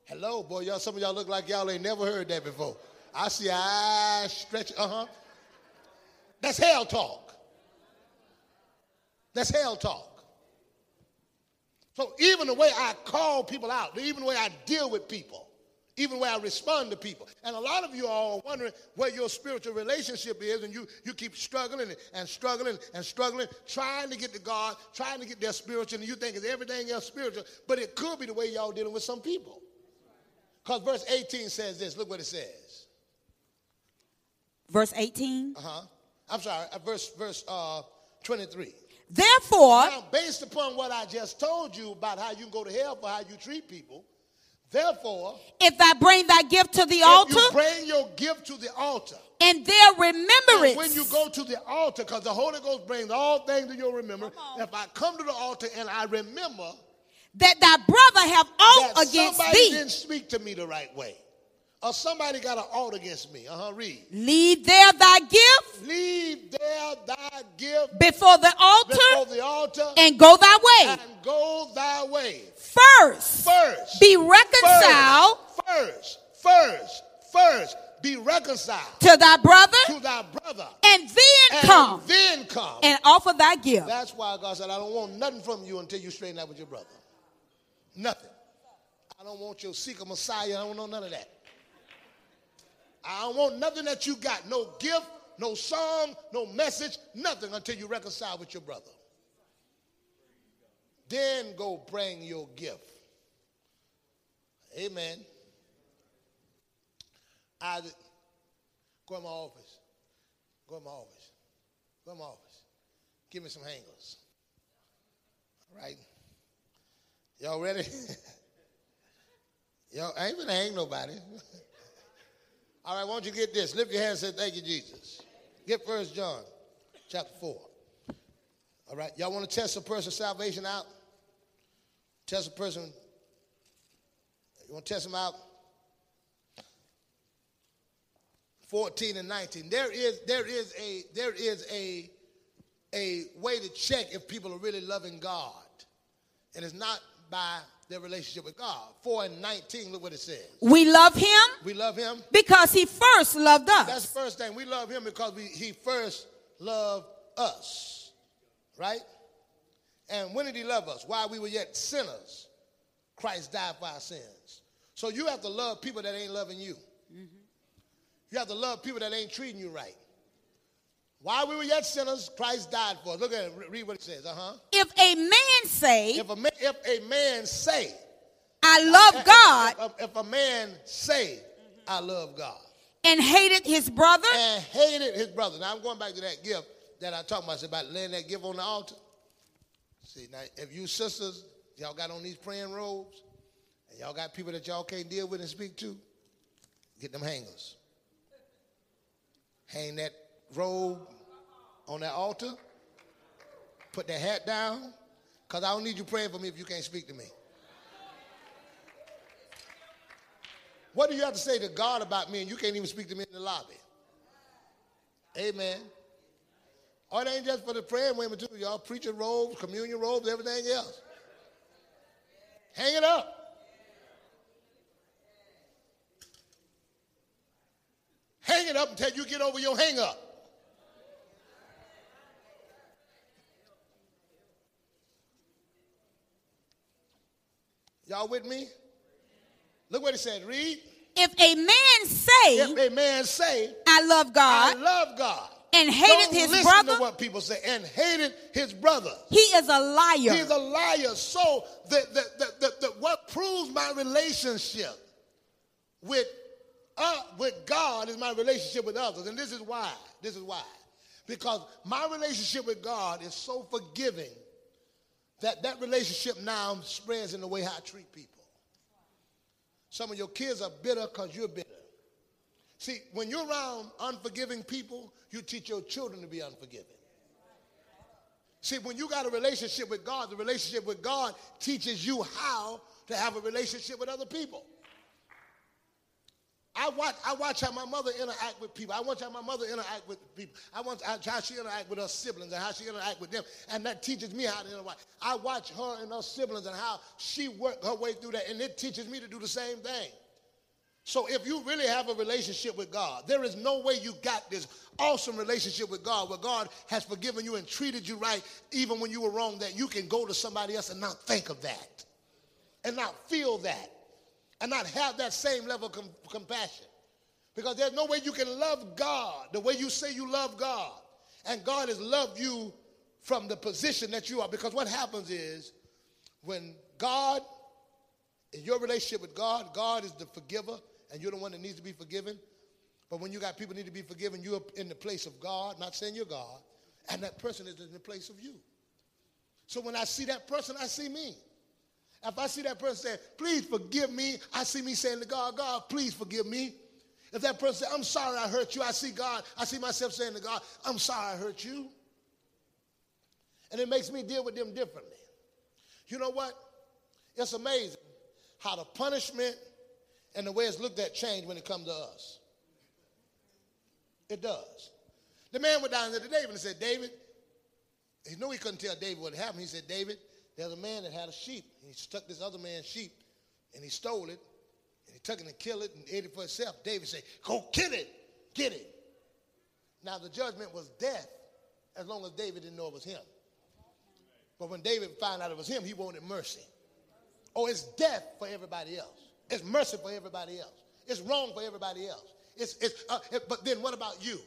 Hello, boy. Y'all, some of y'all look like y'all ain't never heard that before. I see eyes stretch. Uh huh. That's hell talk. That's hell talk. So even the way I call people out, even the way I deal with people, even the way I respond to people. And a lot of you are wondering where your spiritual relationship is, and you, you keep struggling and struggling and struggling, trying to get to God, trying to get their spiritual, and you think it's everything else spiritual, but it could be the way y'all dealing with some people. Because verse 18 says this. Look what it says. Verse 18. Uh huh. I'm sorry. uh, Verse verse uh, 23. Therefore, Now, based upon what I just told you about how you can go to hell for how you treat people, Therefore, if I bring thy gift to the if altar, you bring your gift to the altar, and there remember and when you go to the altar, because the Holy Ghost brings all things to your remember. If I come to the altar and I remember that thy brother have aught that against somebody thee, didn't speak to me the right way, or somebody got an ought against me, uh huh. Read. leave there thy gift Leave there thy gift before the altar, before the altar and go thy way. and go thy way. First, First, be reconciled First, first, first, be reconciled to thy brother, to thy brother. and then And come then come. and offer thy gift. That's why God said, I don't want nothing from you until you straighten out with your brother. Nothing. I don't want your seeker Messiah. I don't want none of that. I don't want nothing that you got. No gift, no song, no message, nothing until you reconcile with your brother. Then go bring your gift. Amen. I go in my office. Go in my office. Go in my office. Give me some hangers. All right. Y'all ready? (laughs) Y'all I ain't gonna hang nobody. (laughs) All right, won't you get this? Lift your hand and say, Thank you, Jesus. Get first John chapter 4. All right, y'all want to test a person's salvation out? Test a person. You want to test them out? 14 and 19. There is there is a there is a a way to check if people are really loving God. And it's not by their relationship with God. 4 and 19, look what it says. We love him We love him. because he first loved us. That's the first thing. We love him because we, he first loved us. Right? And when did he love us? While we were yet sinners, Christ died for our sins. So you have to love people that ain't loving you. Mm-hmm. You have to love people that ain't treating you right. While we were yet sinners, Christ died for us. Look at it. Read what it says. Uh huh. If a man say, If a man, if a man say, I love God If, if- if a man say, I love God, and hated his brother, and hated his brother. Now I'm going back to that gift that I talked about. It's about laying that gift on the altar. See now, if you sisters, y'all got on these praying robes, and y'all got people that y'all can't deal with and speak to, get them hangers. Hang that robe on that altar. Put that hat down, cause I don't need you praying for me if you can't speak to me. What do you have to say to God about me and you can't even speak to me in the lobby? Amen. Or it ain't just for the praying women too. Y'all preaching robes, communion robes, everything else. Hang it up. Hang it up until you get over your hang up. Y'all with me? Look what it said. Read. if a man say, If a man say, I love God, I love God, and hated don't his listen brother, to what people say, and hated his brother. he is a liar. He's a liar. So the, the, the, the, the, what proves my relationship with, uh, with God is my relationship with others. And this is why. This is why. Because my relationship with God is so forgiving that that relationship now spreads in the way I treat people. Some of your kids are bitter because you're bitter. See, when you're around unforgiving people, you teach your children to be unforgiving. See, when you got a relationship with God, the relationship with God teaches you how to have a relationship with other people. I watch, I watch how my mother interact with people. I watch how my mother interact with people. I watch how she interact with her siblings and how she interact with them. And that teaches me how to interact. I watch her and her siblings and how she worked her way through that. And it teaches me to do the same thing. So if you really have a relationship with God, there is no way you got this awesome relationship with God where God has forgiven you and treated you right even when you were wrong that you can go to somebody else and not think of that and not feel that and not have that same level of com- compassion. Because there's no way you can love God the way you say you love God and God has loved you from the position that you are. Because what happens is when God in your relationship with God, God is the forgiver, and you're the one that needs to be forgiven. But when you got people need to be forgiven, you're in the place of God, not saying you're God, and that person is in the place of you. So when I see that person, I see me. If I see that person say, please forgive me, I see me saying to God, God, please forgive me. If that person say, I'm sorry I hurt you, I see God, I see myself saying to God, I'm sorry I hurt you. And it makes me deal with them differently. You know what? It's amazing how the punishment and the way it's looked at change when it comes to us. It does. The man went down there to David and said, David, he knew he couldn't tell David what happened. He said, David, there's a man that had a sheep. And he stuck this other man's sheep and he stole it and he took it and killed it and ate it for himself. David said, Go kill it, get it. Now the judgment was death as long as David didn't know it was him. But when David found out it was him, he wanted mercy. Oh, it's death for everybody else. It's mercy for everybody else. It's wrong for everybody else. It's, it's, uh, it, but then what about you?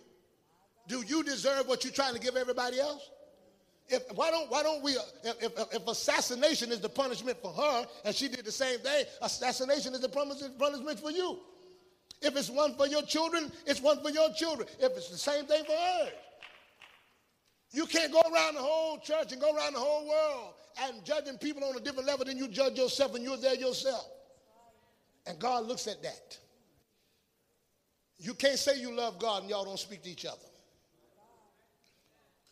Do you deserve what you're trying to give everybody else? If, why don't why don't we uh, if, if, assassination is the punishment for her and she did the same thing assassination is the punishment for you. If it's one for your children it's one for your children. If it's the same thing for her you can't go around the whole church and go around the whole world and judging people on a different level than you judge yourself and you're there yourself. And god looks at that. You can't say you love god and y'all don't speak to each other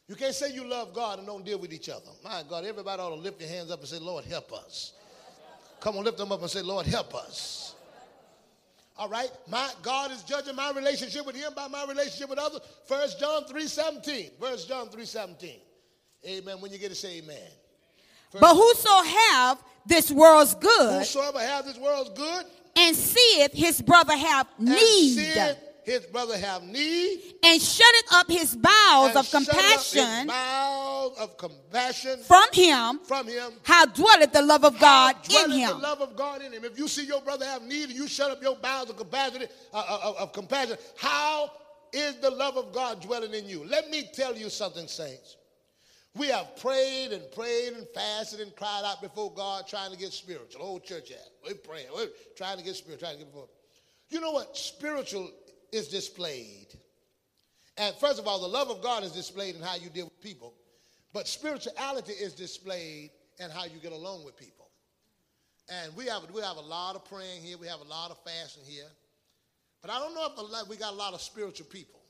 you can't say you love God and don't deal with each other. My God, everybody ought to lift your hands up and say, Lord, help us. Come on, lift them up and say, Lord, help us. All right? My God is judging my relationship with him by my relationship with others. First John 3:17. First John 3:17. Amen. When you get to say amen. First but whoso have this world's good, whosoever have this world's good, and seeth his brother have need, his brother have need and shutteth up his bowels of compassion bowels of compassion from him from him how dwelleth the love of God in him the love of God in him if you see your brother have need and you shut up your bowels of compassion uh, uh, of, of compassion how is the love of God dwelling in you let me tell you something saints we have prayed and prayed and fasted and cried out before God trying to get spiritual. The whole church has. We're praying. We're trying to get spiritual. Trying to get before. You know what? Spiritual is displayed. And first of all, the love of God is displayed in how you deal with people. But spirituality is displayed in how you get along with people. And we have, we have a lot of praying here. We have a lot of fasting here. But I don't know if we got a lot of spiritual people.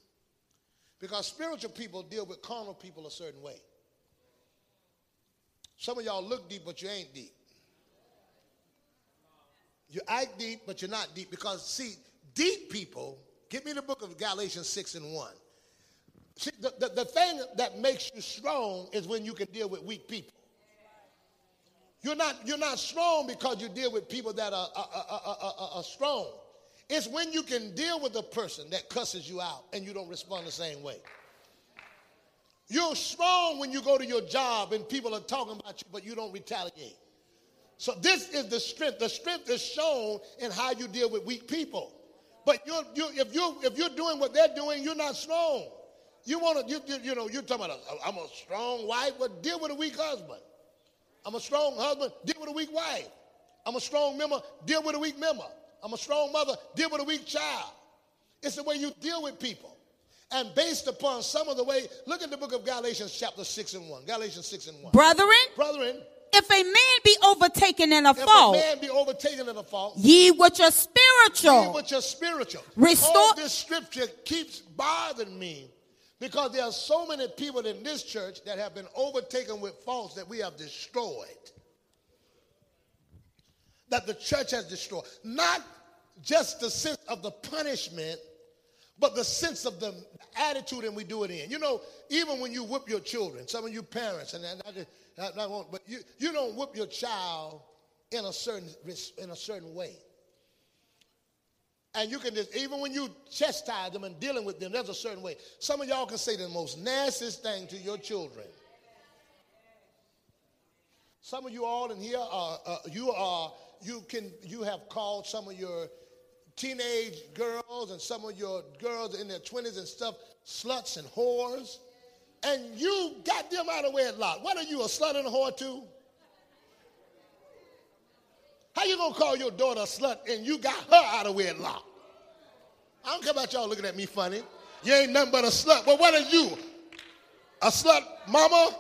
Because spiritual people deal with carnal people a certain way. Some of y'all look deep, but you ain't deep. You act deep, but you're not deep. Because, see, deep people Give me the book of Galatians 6 and 1. See, the, the, the thing that makes you strong is when you can deal with weak people. You're not, you're not strong because you deal with people that are, are, are, are, are strong. It's when you can deal with a person that cusses you out and you don't respond the same way. You're strong when you go to your job and people are talking about you, but you don't retaliate. So this is the strength. The strength is shown in how you deal with weak people. But you're, you, if, you, if you're doing what they're doing, you're not strong. You want to, you, you, you, know, you're talking about, i am a strong wife, but deal with a weak husband. I'm a strong husband, deal with a weak wife. I'm a strong member, deal with a weak member. I'm a strong mother, deal with a weak child. It's the way you deal with people. And based upon some of the way, look at the book of Galatians chapter 6 and 1. Galatians 6 and 1. Brethren, brethren, if a man be overtaken in a if fault, a man be overtaken in a fault, ye which are spiritual, ye which are spiritual. Restore. All this scripture keeps bothering me because there are so many people in this church that have been overtaken with faults that we have destroyed. That the church has destroyed. Not just the sense of the punishment, but the sense of the attitude and we do it in. You know, even when you whip your children, some of you parents, and I, not, not but you, you don't whip your child in a certain in a certain way. And you can just, even when you chastise them and dealing with them, there's a certain way. Some of y'all can say the most nastiest thing to your children. Some of you all in here are, uh, you are, you can, you have called some of your teenage girls and some of your girls in their 20s and stuff sluts and whores and you got them out of wedlock. What are you, a slut and a whore too? How you gonna call your daughter a slut and you got her out of wedlock? I don't care about y'all looking at me funny. You ain't nothing but a slut. Well, what are you? A slut mama?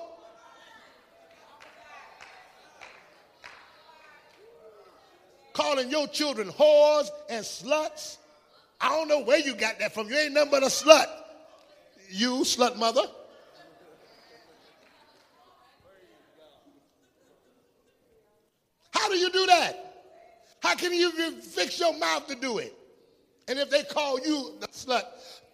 Calling your children whores and sluts. I don't know where you got that from. You ain't nothing but a slut. You, slut mother. How do you do that? How can you fix your mouth to do it? And if they call you the slut,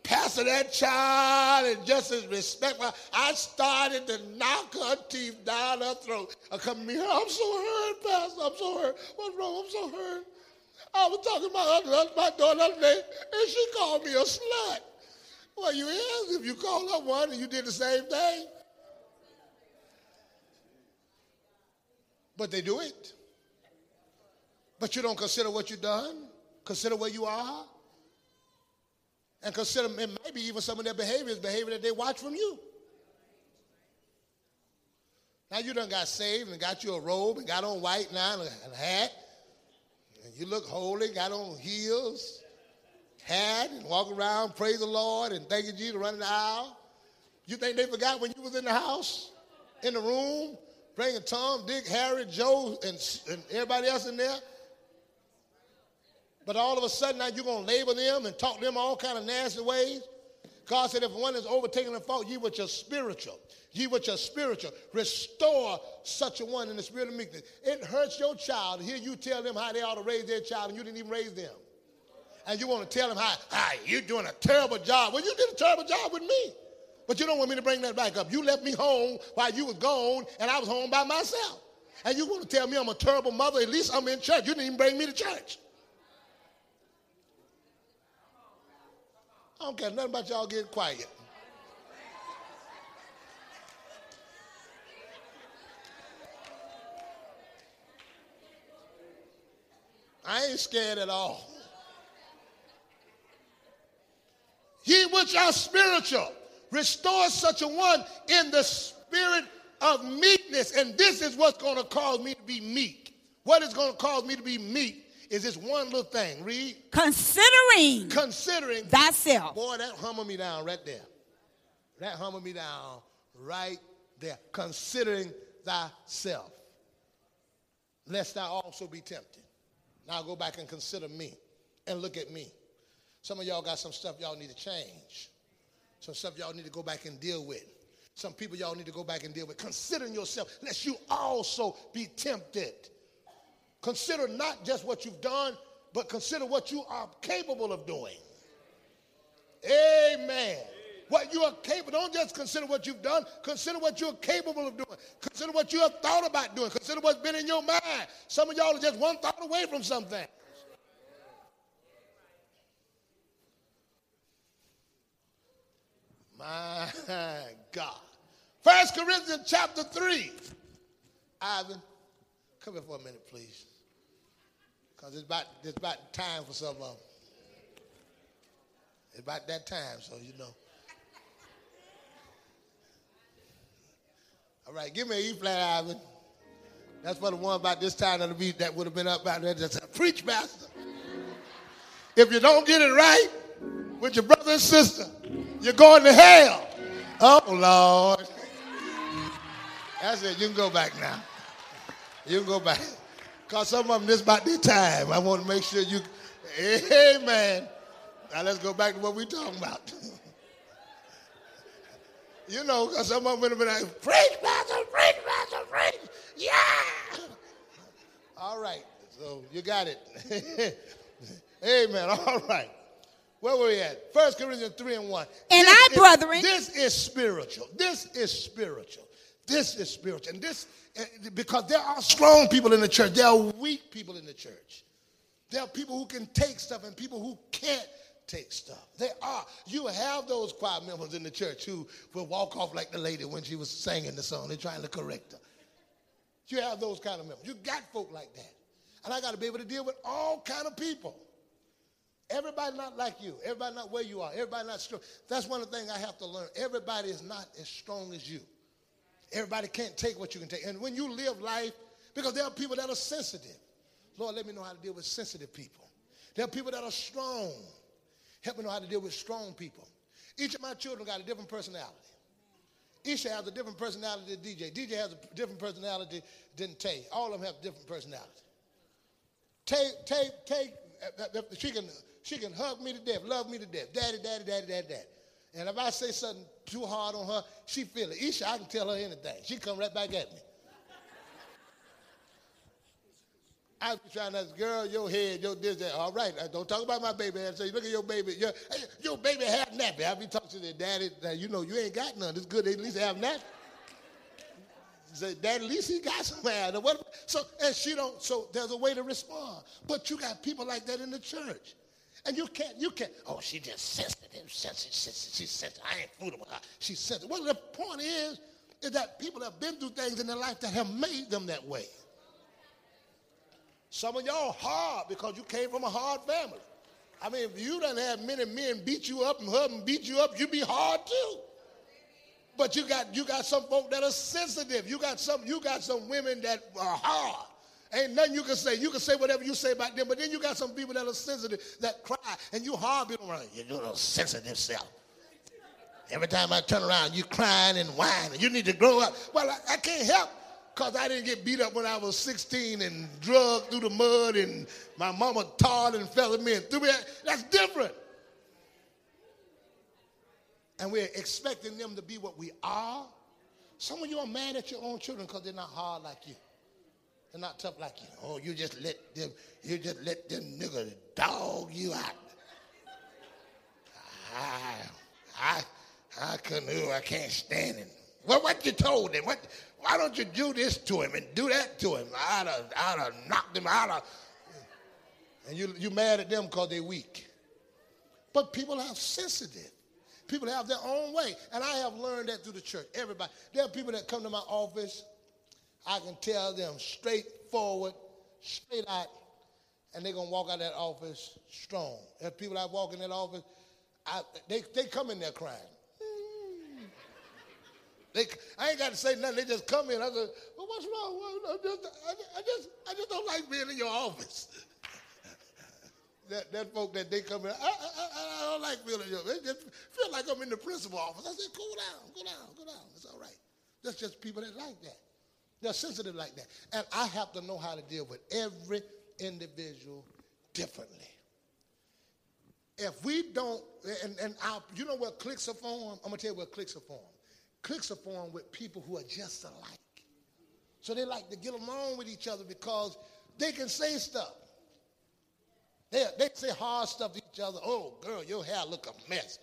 pastor that child and just as respectful, I started to knock her teeth down her throat. I come here, I'm so hurt, pastor, I'm so hurt. What's wrong? I'm so hurt. I was talking about my daughter the other day, and she called me a slut. Well, you is if you call her one and you did the same thing. But they do it. But you don't consider what you've done, consider where you are, and consider it maybe even some of their behavior is behavior that they watch from you. Now you done got saved and got you a robe and got on white now and a hat. And you look holy, got on heels, hat, and walk around, praise the Lord, and thank you, Jesus, running the aisle. You think they forgot when you was in the house, in the room, bringing Tom, Dick, Harry, Joe, and, and everybody else in there? But all of a sudden now you're going to label them and talk to them all kind of nasty ways. God said, if one is overtaken in fault, ye which are spiritual, ye which are spiritual, restore such a one in the spirit of meekness. It hurts your child to hear you tell them how they ought to raise their child and you didn't even raise them. And you want to tell them how, how you're doing a terrible job. Well, you did a terrible job with me. But you don't want me to bring that back up. You left me home while you was gone and I was home by myself. And you want to tell me I'm a terrible mother, at least I'm in church. You didn't even bring me to church. I don't care nothing about y'all getting quiet. I ain't scared at all. Ye which are spiritual, restore such a one in the spirit of meekness. And this is what's going to cause me to be meek. What is going to cause me to be meek is this one little thing. Read. Considering. Considering. Thyself. Boy, that humbled me down right there. That humbled me down right there. Considering thyself. Lest thou also be tempted. Now go back and consider me and look at me. Some of y'all got some stuff y'all need to change. Some stuff y'all need to go back and deal with. Some people y'all need to go back and deal with. Considering yourself, lest you also be tempted. Consider not just what you've done, but consider what you are capable of doing. Amen. What you are capable, don't just consider what you've done, consider what you're capable of doing. Consider what you have thought about doing. Consider what's been in your mind. Some of y'all are just one thought away from something. My (laughs) God. First Corinthians chapter 3. Ivan, come here for a minute, please. Because it's about, it's about time for some of them. It's about that time, so you know. All right, give me an E flat, Ivan. That's for the one about this time of the beat that would have been up out there. Just a preach, master. If you don't get it right with your brother and sister, you're going to hell. Oh, Lord. That's it. You can go back now. You can go back. Because some of them, this about their time. I want to make sure you, amen. Now let's go back to what we're talking about. (laughs) you know, because some of them would have been like, preach, pastor, preach, pastor, preach. Yeah. All right. So you got it. (laughs) amen. (laughs) All right. Where were we at? First Corinthians 3 and 1. And this I, is, brethren. This is spiritual. This is spiritual. This is spiritual. And this Eh, because there are strong people in the church, there are weak people in the church. There are people who can take stuff and people who can't take stuff. There are. You have those choir members in the church who will walk off like the lady when she was singing the song. They're trying to correct her. You have those kind of members. You got folk like that. And I got to be able to deal with all kind of people. Everybody not like you. Everybody not where you are. Everybody not strong. That's one of the things I have to learn. Everybody is not as strong as you. Everybody can't take what you can take. And when you live life, because there are people that are sensitive. Lord, let me know how to deal with sensitive people. There are people that are strong. Help me know how to deal with strong people. Each of my children got a different personality. Isha has a different personality than DJ. DJ has a different personality than Tay. All of them have different personality. take, take, take. uh, She can, she can hug me to death, love me to death. Daddy, daddy, daddy, daddy, daddy. And if I say something too hard on her, she feel it. Isha, I can tell her anything. She come right back at me. I be trying to, girl, your head, your this, that. All right, uh, don't talk about my baby. I say, look at your baby. Your, your baby have nappy. I be talking to their daddy. Now, you know, you ain't got none. It's good. They at least have nappy. Say, Dad, at least he got some. What, so, and she don't, so there's a way to respond. But you got people like that in the church. And you can't, you can't, oh, she just sensitive, sensitive, sensitive, she's sensitive. I ain't fooling with her. She's sensitive. Well, the point is, is that people have been through things in their life that have made them that way. Some of y'all hard because you came from a hard family. I mean, if you don't have many men beat you up and hug and beat you up, you'd be hard too. But you got you got some folk that are sensitive. You got some you got some women that are hard. Ain't nothing you can say. You can say whatever you say about them, but then you got some people that are sensitive that cry, and you hard people around. You little sensitive self. Every time I turn around, you crying and whining. You need to grow up. Well, I, I can't help because I didn't get beat up when I was 16 and drugged through the mud and my mama tarred and feathered me and threw me. That's different. And we're expecting them to be what we are. Some of you are mad at your own children because they're not hard like you. They're not tough like you. Oh, you just let them, you just let them niggas dog you out. I, I, I couldn't, I can't stand it. Well, what you told him? What, why don't you do this to him and do that to him? I'd have, I'd have knocked him out. And you, you mad at them because they're weak. But people are sensitive. People have their own way. And I have learned that through the church. Everybody. There are people that come to my office. I can tell them straightforward, straight out, and they're going to walk out of that office strong. There's people that walk in that office, I, they, they come in there crying. They, I ain't got to say nothing. They just come in. I said, well, what's wrong? Well, I, just, I, just, I just don't like being in your office. (laughs) that, that folk that they come in, I, I, I don't like feeling your They just feel like I'm in the principal office. I said, cool down, go down, go down. It's all right. That's just people that like that. They're sensitive like that. And I have to know how to deal with every individual differently. If we don't, and, and our, you know what cliques are formed? I'm going to tell you what cliques are formed cliques are formed with people who are just alike. So they like to get along with each other because they can say stuff. They, they say hard stuff to each other. Oh, girl, your hair look a mess.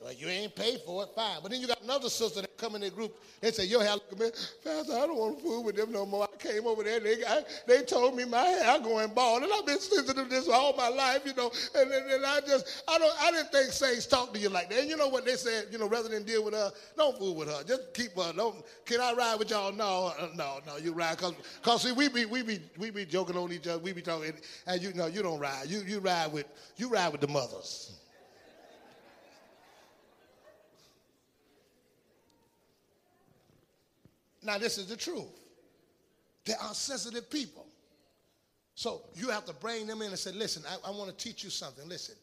Well, you ain't paid for it, fine. But then you got another sister that come in the group. They say, your hair look a. Pastor, I don't want to fool with them no more. I came over there. They, I, they told me my hair going bald. And I've been sensitive to this all my life, you know. And, and, and, I just, I don't, I didn't think saints talk to you like that. And you know what they said, you know, rather than deal with her, don't fool with her. Just keep her. Don't, can I ride with y'all? No, uh, no, no, you ride. Cause, cause see, we be, we be, we be joking on each other. We be talking, and you know, you don't ride. You, you ride with, you ride with the mothers. Now, this is the truth. There are sensitive people. So you have to bring them in and say, listen, I, I want to teach you something. Listen,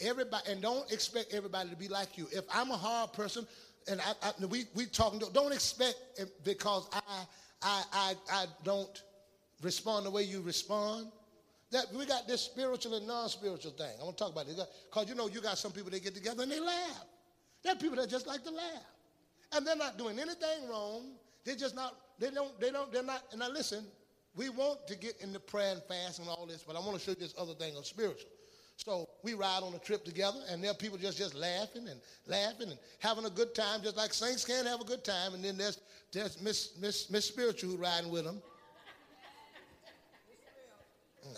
everybody, and don't expect everybody to be like you. If I'm a hard person, and I, I, we we talking, don't expect because I, I I I don't respond the way you respond. That we got this spiritual and non-spiritual thing. I want to talk about it because you know you got some people that get together and they laugh. There are people that just like to laugh, and they're not doing anything wrong. They're just not, they don't, they don't, they're not, and now listen, we want to get into prayer and fast and all this, but I want to show you this other thing of spiritual. So we ride on a trip together, and there are people just just laughing and laughing and having a good time, just like saints can have a good time. And then there's there's Miss Miss Miss Spiritual riding with them.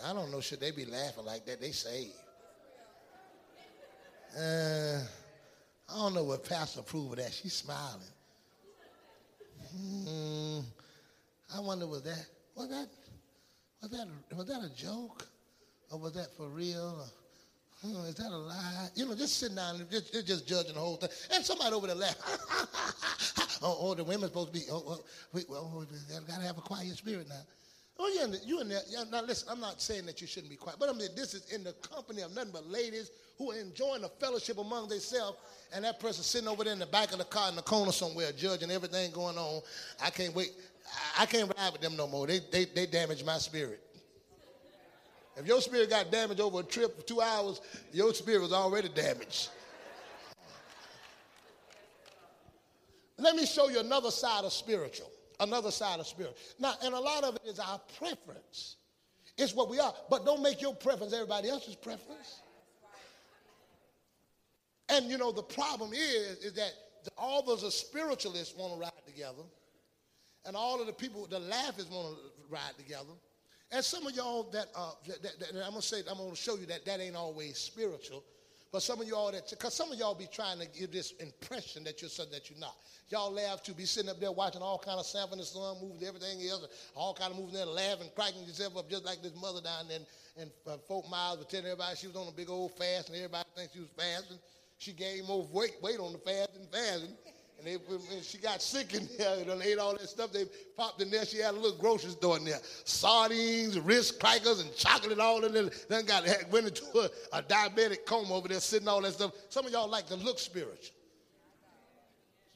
I don't know, should they be laughing like that? They saved. Uh, I don't know what Pastor approved of that. She's smiling. Hmm, I wonder was that was that was that was that a joke or was that for real? Or, hmm, is that a lie? You know, just sitting down and just, just judging the whole thing. And somebody over there laughing. (laughs) oh, oh, the women's supposed to be. Oh, oh we, we gotta have a quiet spirit now. Oh, yeah, you in there. Yeah, now listen, I'm not saying that you shouldn't be quiet, but I mean, this is in the company of nothing but ladies who are enjoying a fellowship among themselves, and that person sitting over there in the back of the car in the corner somewhere, judging everything going on. I can't wait. I can't ride with them no more. They, they, they damage my spirit. If your spirit got damaged over a trip for two hours, your spirit was already damaged. Let me show you another side of spiritual. Another side of spirit. Now, and a lot of it is our preference. It's what we are. But don't make your preference everybody else's preference. And you know, the problem is, is that all those spiritualists want to ride together. And all of the people, the laughers want to ride together. And some of y'all that, uh, that, that I'm gonna say, I'm gonna show you that that ain't always spiritual. But some of y'all that, because some of y'all be trying to give this impression that you're something that you're not. Y'all laugh to be sitting up there watching all kind of Sanford and Son movies, everything else, all kind of moving there, laughing, cracking yourself up just like this mother down there And, in uh, Fort Myers was telling everybody she was on a big old fast and everybody thinks she was fasting. She gained more weight, weight on the fast than fasting. And, they, and she got sick in there and ate all that stuff. They popped in there. She had a little grocery store in there. Sardines, Ritz crackers, and chocolate all in there. Then got went into a, a diabetic coma over there, sitting all that stuff. Some of y'all like to look spiritual.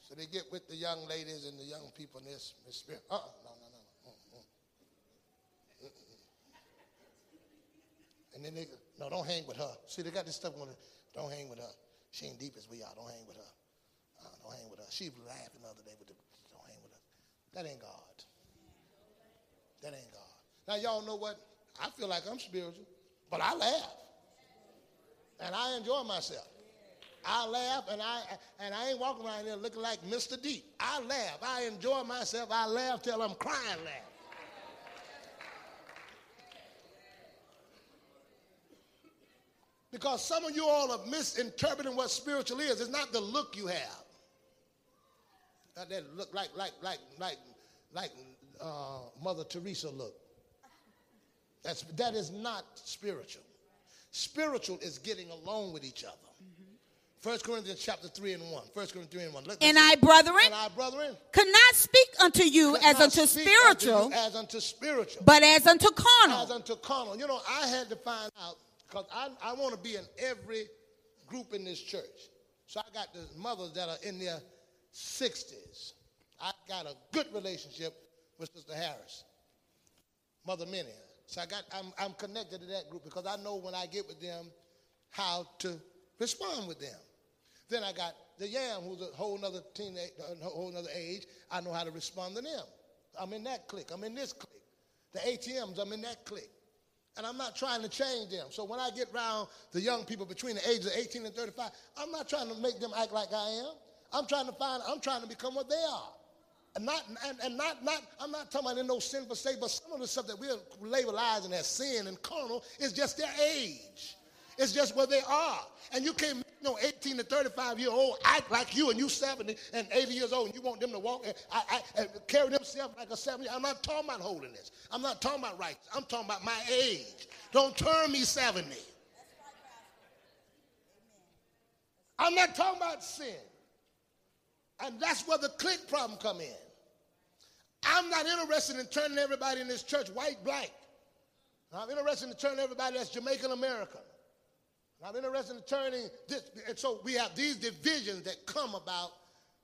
So they get with the young ladies and the young people in this, spirit. Uh-uh, no, no, no, no. And then they no, don't hang with her. See, they got this stuff on it. Don't hang with her. She ain't deep as we are. Don't hang with her. Don't hang with us. She was laughing the other day with the, don't hang with us. That ain't God. That ain't God. Now, y'all know what? I feel like I'm spiritual, but I laugh. And I enjoy myself. I laugh and I and I ain't walking around here looking like Mr. Deep. I laugh. I enjoy myself. I laugh till I'm crying laugh. Because some of you all are misinterpreting what spiritual is. It's not the look you have that look like like like like like uh, Mother Teresa looked. That's that is not spiritual. Spiritual is getting along with each other. First Corinthians chapter 3 and 1. First Corinthians 3 and 1. Look, and I, brethren, and I, brethren, could not speak unto you as unto spiritual, unto as unto spiritual, but as unto carnal. As unto carnal. You know, I had to find out because I, I want to be in every group in this church. So I got the mothers that are in there 60s. I got a good relationship with Sister Harris, Mother Minnie. So I got, I'm, I'm connected to that group because I know when I get with them how to respond with them. Then I got the Yam, who's a whole other teenage, a whole other age. I know how to respond to them. I'm in that clique. I'm in this clique. The ATMs, I'm in that clique. And I'm not trying to change them. So when I get around the young people between the ages of 18 and 35, I'm not trying to make them act like I am. I'm trying to find, I'm trying to become what they are. And not, and, and not, not, I'm not talking about in no sinful state, but some of the stuff that we're labelizing as sin and carnal is just their age. It's just where they are. And you can't make no 18 to 35 year old act like you and you 70 and 80 years old and you want them to walk and, I, I, and carry themselves like a 70. I'm not talking about holiness. I'm not talking about rights. I'm talking about my age. Don't turn me 70. I'm not talking about sin. And that's where the clique problem come in. I'm not interested in turning everybody in this church white, black. I'm interested in turning everybody that's Jamaican American. I'm interested in turning this. And so we have these divisions that come about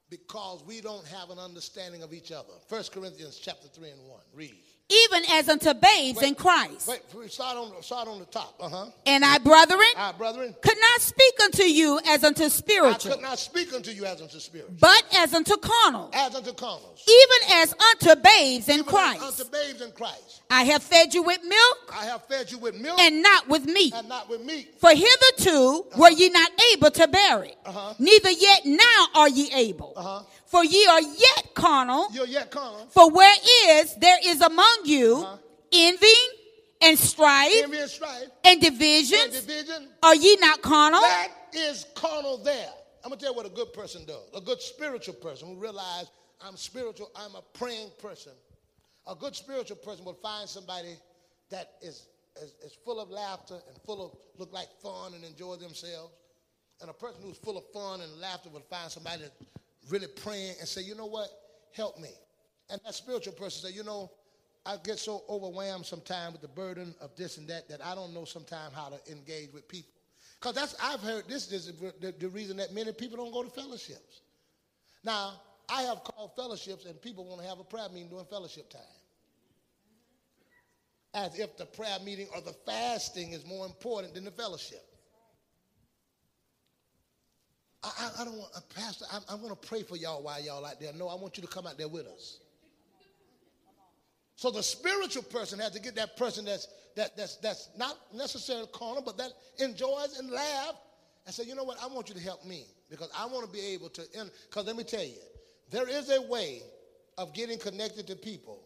because we don't have an understanding of each other. 1 Corinthians chapter 3 and 1. Read even as unto babes wait, in Christ. Wait, we start on, start on the top. Uh-huh. And I, brethren, I, brethren, could not speak unto you as unto spiritual. I could not speak unto you as unto spiritual. But as unto carnal. As unto carnal. Even as unto babes in even Christ. unto babes in Christ. I have fed you with milk. I have fed you with milk. And not with meat. And not with meat. For hitherto uh-huh. were ye not able to bear it. Uh-huh. Neither yet now are ye able. Uh-huh. For ye are yet carnal. You're yet carnal. For where is there is among you Uh-huh. envy and strife Envy and strife. and divisions? And division. Are ye not carnal? That is carnal there. I'm going to tell you what a good person does. A good spiritual person who realize I'm spiritual, I'm a praying person. A good spiritual person will find somebody that is, is, is full of laughter and full of look like fun and enjoy themselves. And a person who's full of fun and laughter will find somebody that's really praying and say, you know what? Help me. And that spiritual person say, you know, I get so overwhelmed sometimes with the burden of this and that that I don't know sometimes how to engage with people. Because that's I've heard this is the, the, reason that many people don't go to fellowships. Now, I have called fellowships and people want to have a prayer meeting during fellowship time. as if the prayer meeting or the fasting is more important than the fellowship. I, I, I don't want, uh, Pastor, I'm, I'm going to pray for y'all while y'all out there. No, I want you to come out there with us. So the spiritual person has to get that person that's that that's that's not necessarily carnal, but that enjoys and laugh and say, you know what, I want you to help me because I want to be able to. Because let me tell you, there is a way of getting connected to people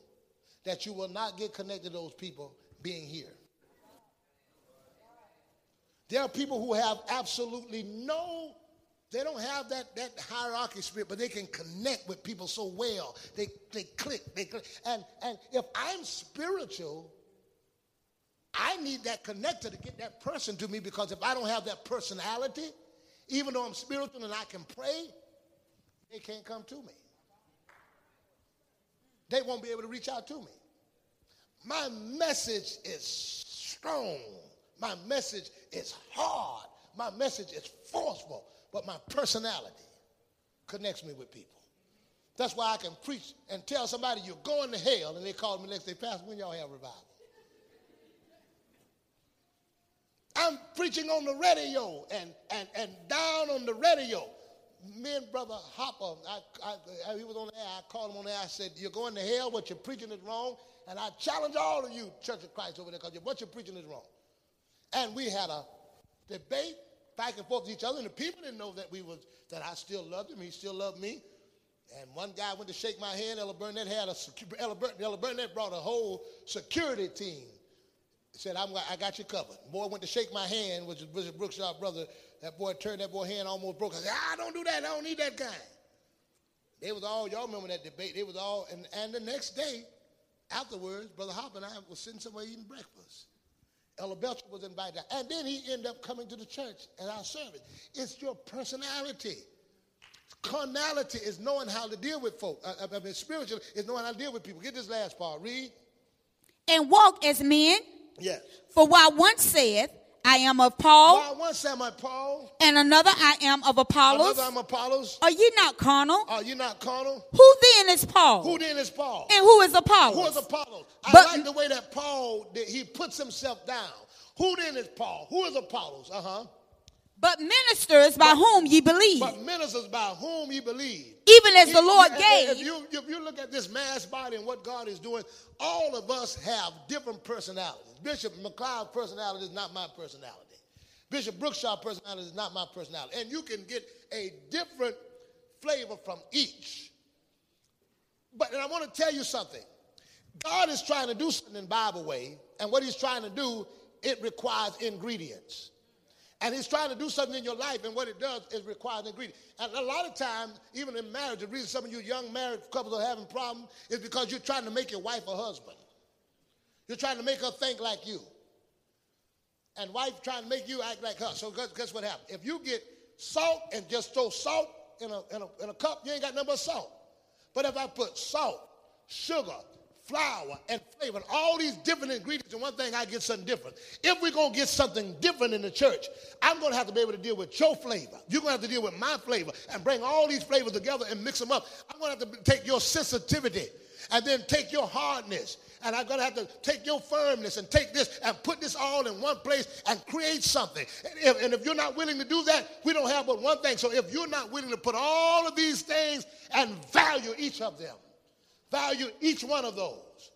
that you will not get connected to those people being here. There are people who have absolutely no they don't have that, that hierarchy spirit, but they can connect with people so well. They, they click, they click. And, and if I'm spiritual, I need that connector to get that person to me because if I don't have that personality, even though I'm spiritual and I can pray, they can't come to me. They won't be able to reach out to me. My message is strong. My message is hard. My message is forceful but my personality connects me with people. That's why I can preach and tell somebody you're going to hell, and they call me next day, Pastor, when y'all have revival? I'm preaching on the radio and, and, and down on the radio. Me and Brother Hopper, I, I, he was on the air. I called him on the air. I said, You're going to hell. What you're preaching is wrong. And I challenge all of you, Church of Christ over there, because what you're preaching is wrong. And we had a debate back and forth to each other, and the people didn't know that we was that I still loved him. He still loved me. And one guy went to shake my hand. Ella Burnett had a Ella, Bur- Ella Burnett brought a whole security team. Said, I'm, I got you covered. Boy went to shake my hand, which is Bishop Brookshaw brother. That boy turned that boy hand almost broke. I said, I don't do that. I don't need that guy. They was all, y'all remember that debate. They was all, and, and the next day, afterwards, Brother Hopper and I was sitting somewhere eating breakfast. Ella Belcher was invited. And then he ended up coming to the church at our service. It's your personality. Carnality is knowing how to deal with folk. I, I mean, spiritual is knowing how to deal with people. Get this last part. Read. And walk as men. Yes. For while one saith, I am of Paul. While one said, I'm Paul. And another, I am of Apollos. Another, I'm Apollos. Are you not carnal? Are you not carnal? Who then is Paul? Who then is Paul? And who is Apollos? Who is Apollos? I But- like the way that Paul, that he puts himself down. Who then is Paul? Who is Apollos? Uh-huh. But ministers by whom ye believe, But ministers by whom you believe. even as the Lord If- gave. If you, if you look at this mass body and what God is doing, all of us have different personalities. Bishop McLeod's personality is not my personality. Bishop Brookshaw's personality is not my personality. And you can get a different flavor from each. But and I want to tell you something. God is trying to do something in Bible way, and what he's trying to do, it requires ingredients. And he's trying to do something in your life, and what it does is requires ingredients. And a lot of times, even in marriage, the reason some of you young married couples are having problems is because you're trying to make your wife a husband. You're trying to make her think like you. And wife trying to make you act like her. So guess, guess what happens? If you get salt and just throw salt in a, in, a, in a cup, you ain't got but salt. But if I put salt, sugar, flour, and flavor, and all these different ingredients. And one thing, I get something different. If we're going to get something different in the church, I'm going to have to be able to deal with your flavor. You're going to have to deal with my flavor and bring all these flavors together and mix them up. I'm going to have to take your sensitivity and then take your hardness. And I'm going to have to take your firmness and take this and put this all in one place and create something. And if, and if you're not willing to do that, we don't have but one thing. So if you're not willing to put all of these things and value each of them, value each one of those,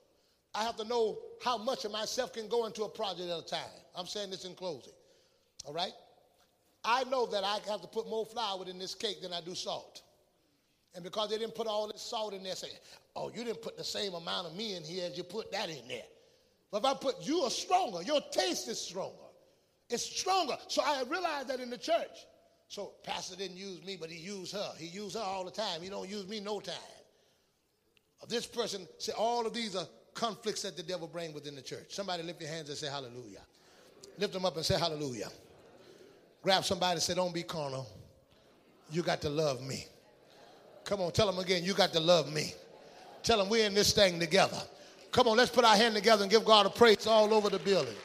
I have to know how much of myself can go into a project at a time. I'm saying this in closing. All right? I know that I have to put more flour in this cake than I do salt. And because they didn't put all this salt in there, say, oh, you didn't put the same amount of me in here as you put that in there. But if I put you are stronger, your taste is stronger. It's stronger. So I realized that in the church. So pastor didn't use me, but he used her. He used her all the time. He don't use me no time. This person said all of these are conflicts that the devil bring within the church. Somebody lift your hands and say hallelujah. Lift them up and say hallelujah. Grab somebody and say, don't be carnal. You got to love me. Come on, tell them again, you got to love me. Tell them we're in this thing together. Come on, let's put our hand together and give God a praise all over the building.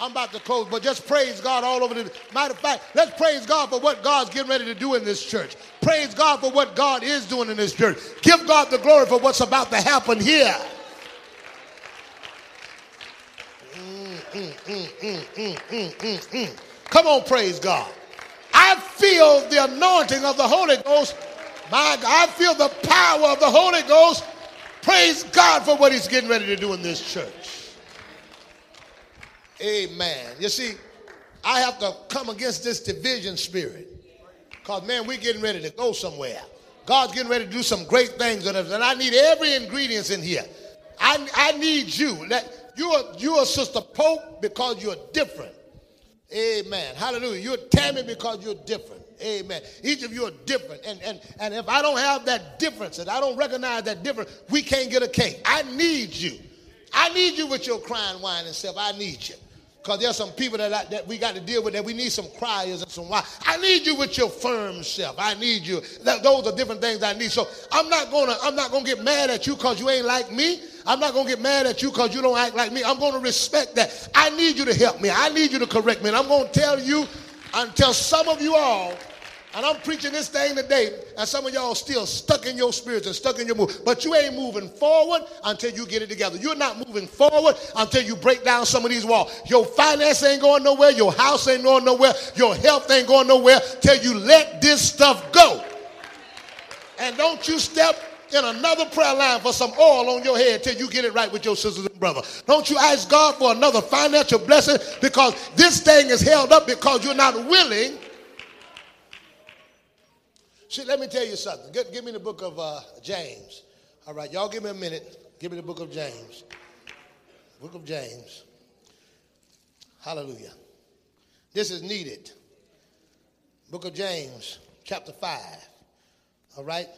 I'm about to close, but just praise God all over the. Matter of fact, let's praise God for what God's getting ready to do in this church. Praise God for what God is doing in this church. Give God the glory for what's about to happen here. Come on, praise God. I feel the anointing of the Holy Ghost. My God, I feel the power of the Holy Ghost. Praise God for what He's getting ready to do in this church. Amen. You see, I have to come against this division spirit. Because, man, we're getting ready to go somewhere. God's getting ready to do some great things us. And I need every ingredients in here. I, I need you. That you are you are Sister Pope because you're different. Amen. Hallelujah. You're Tammy because you're different. Amen. Each of you are different. And, and, and if I don't have that difference, and I don't recognize that difference, we can't get a cake. I need you. I need you with your crying, whining self. I need you. Because there's some people that, I, that we got to deal with that we need some criers and some why. I need you with your firm self. I need you. That, those are different things I need. So I'm not gonna I'm not gonna get mad at you because you ain't like me. I'm not gonna get mad at you because you don't act like me. I'm gonna respect that. I need you to help me. I need you to correct me. And I'm gonna tell you until some of you all and I'm preaching this thing today, and some of y'all still stuck in your spirits and stuck in your move. But you ain't moving forward until you get it together. You're not moving forward until you break down some of these walls. Your finance ain't going nowhere. Your house ain't going nowhere. Your health ain't going nowhere till you let this stuff go. And don't you step in another prayer line for some oil on your head till you get it right with your sisters and brother. Don't you ask God for another financial blessing because this thing is held up because you're not willing See, let me tell you something. Give, give me the book of uh, James. All right, y'all give me a minute. Give me the book of James. Book of James. Hallelujah. This is needed. Book of James, chapter 5. All right?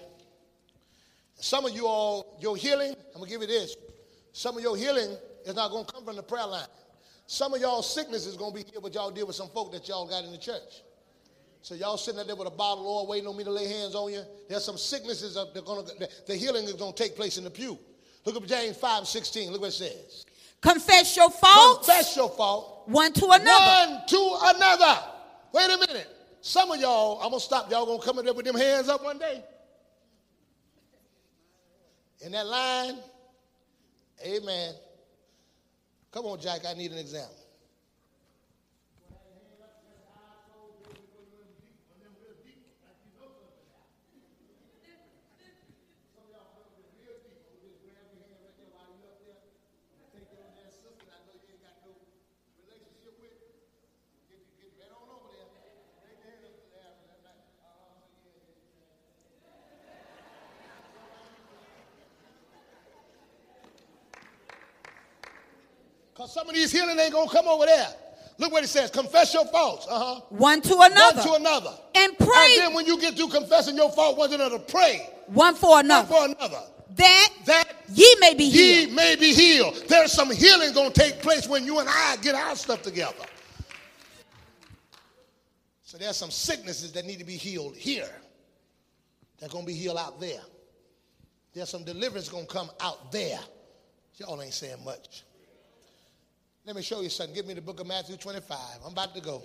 Some of you all, your healing, I'm going to give you this. Some of your healing is not going to come from the prayer line. Some of y'all sickness is going to be here, but y'all deal with some folk that y'all got in the church. So y'all sitting out there with a bottle of oil waiting on me to lay hands on you. There's some sicknesses that are gonna the healing is gonna take place in the pew. Look at James 5 16. Look what it says. Confess your faults. Confess your fault. One to another. One to another. Wait a minute. Some of y'all, I'm gonna stop. Y'all gonna come in there with them hands up one day. In that line, amen. Come on, Jack, I need an example. Because some of these healing ain't going to come over there. Look what it says. Confess your faults. Uh-huh. One to another. One to another. And pray. And then when you get through confessing your fault, one to another, pray. One for another. One for another. That, that ye may be healed. Ye may be healed. There's some healing going to take place when you and I get our stuff together. So there's some sicknesses that need to be healed here. They're going to be healed out there. There's some deliverance going to come out there. Y'all ain't saying much. Let me show you something. Give me the book of Matthew 25. I'm about to go.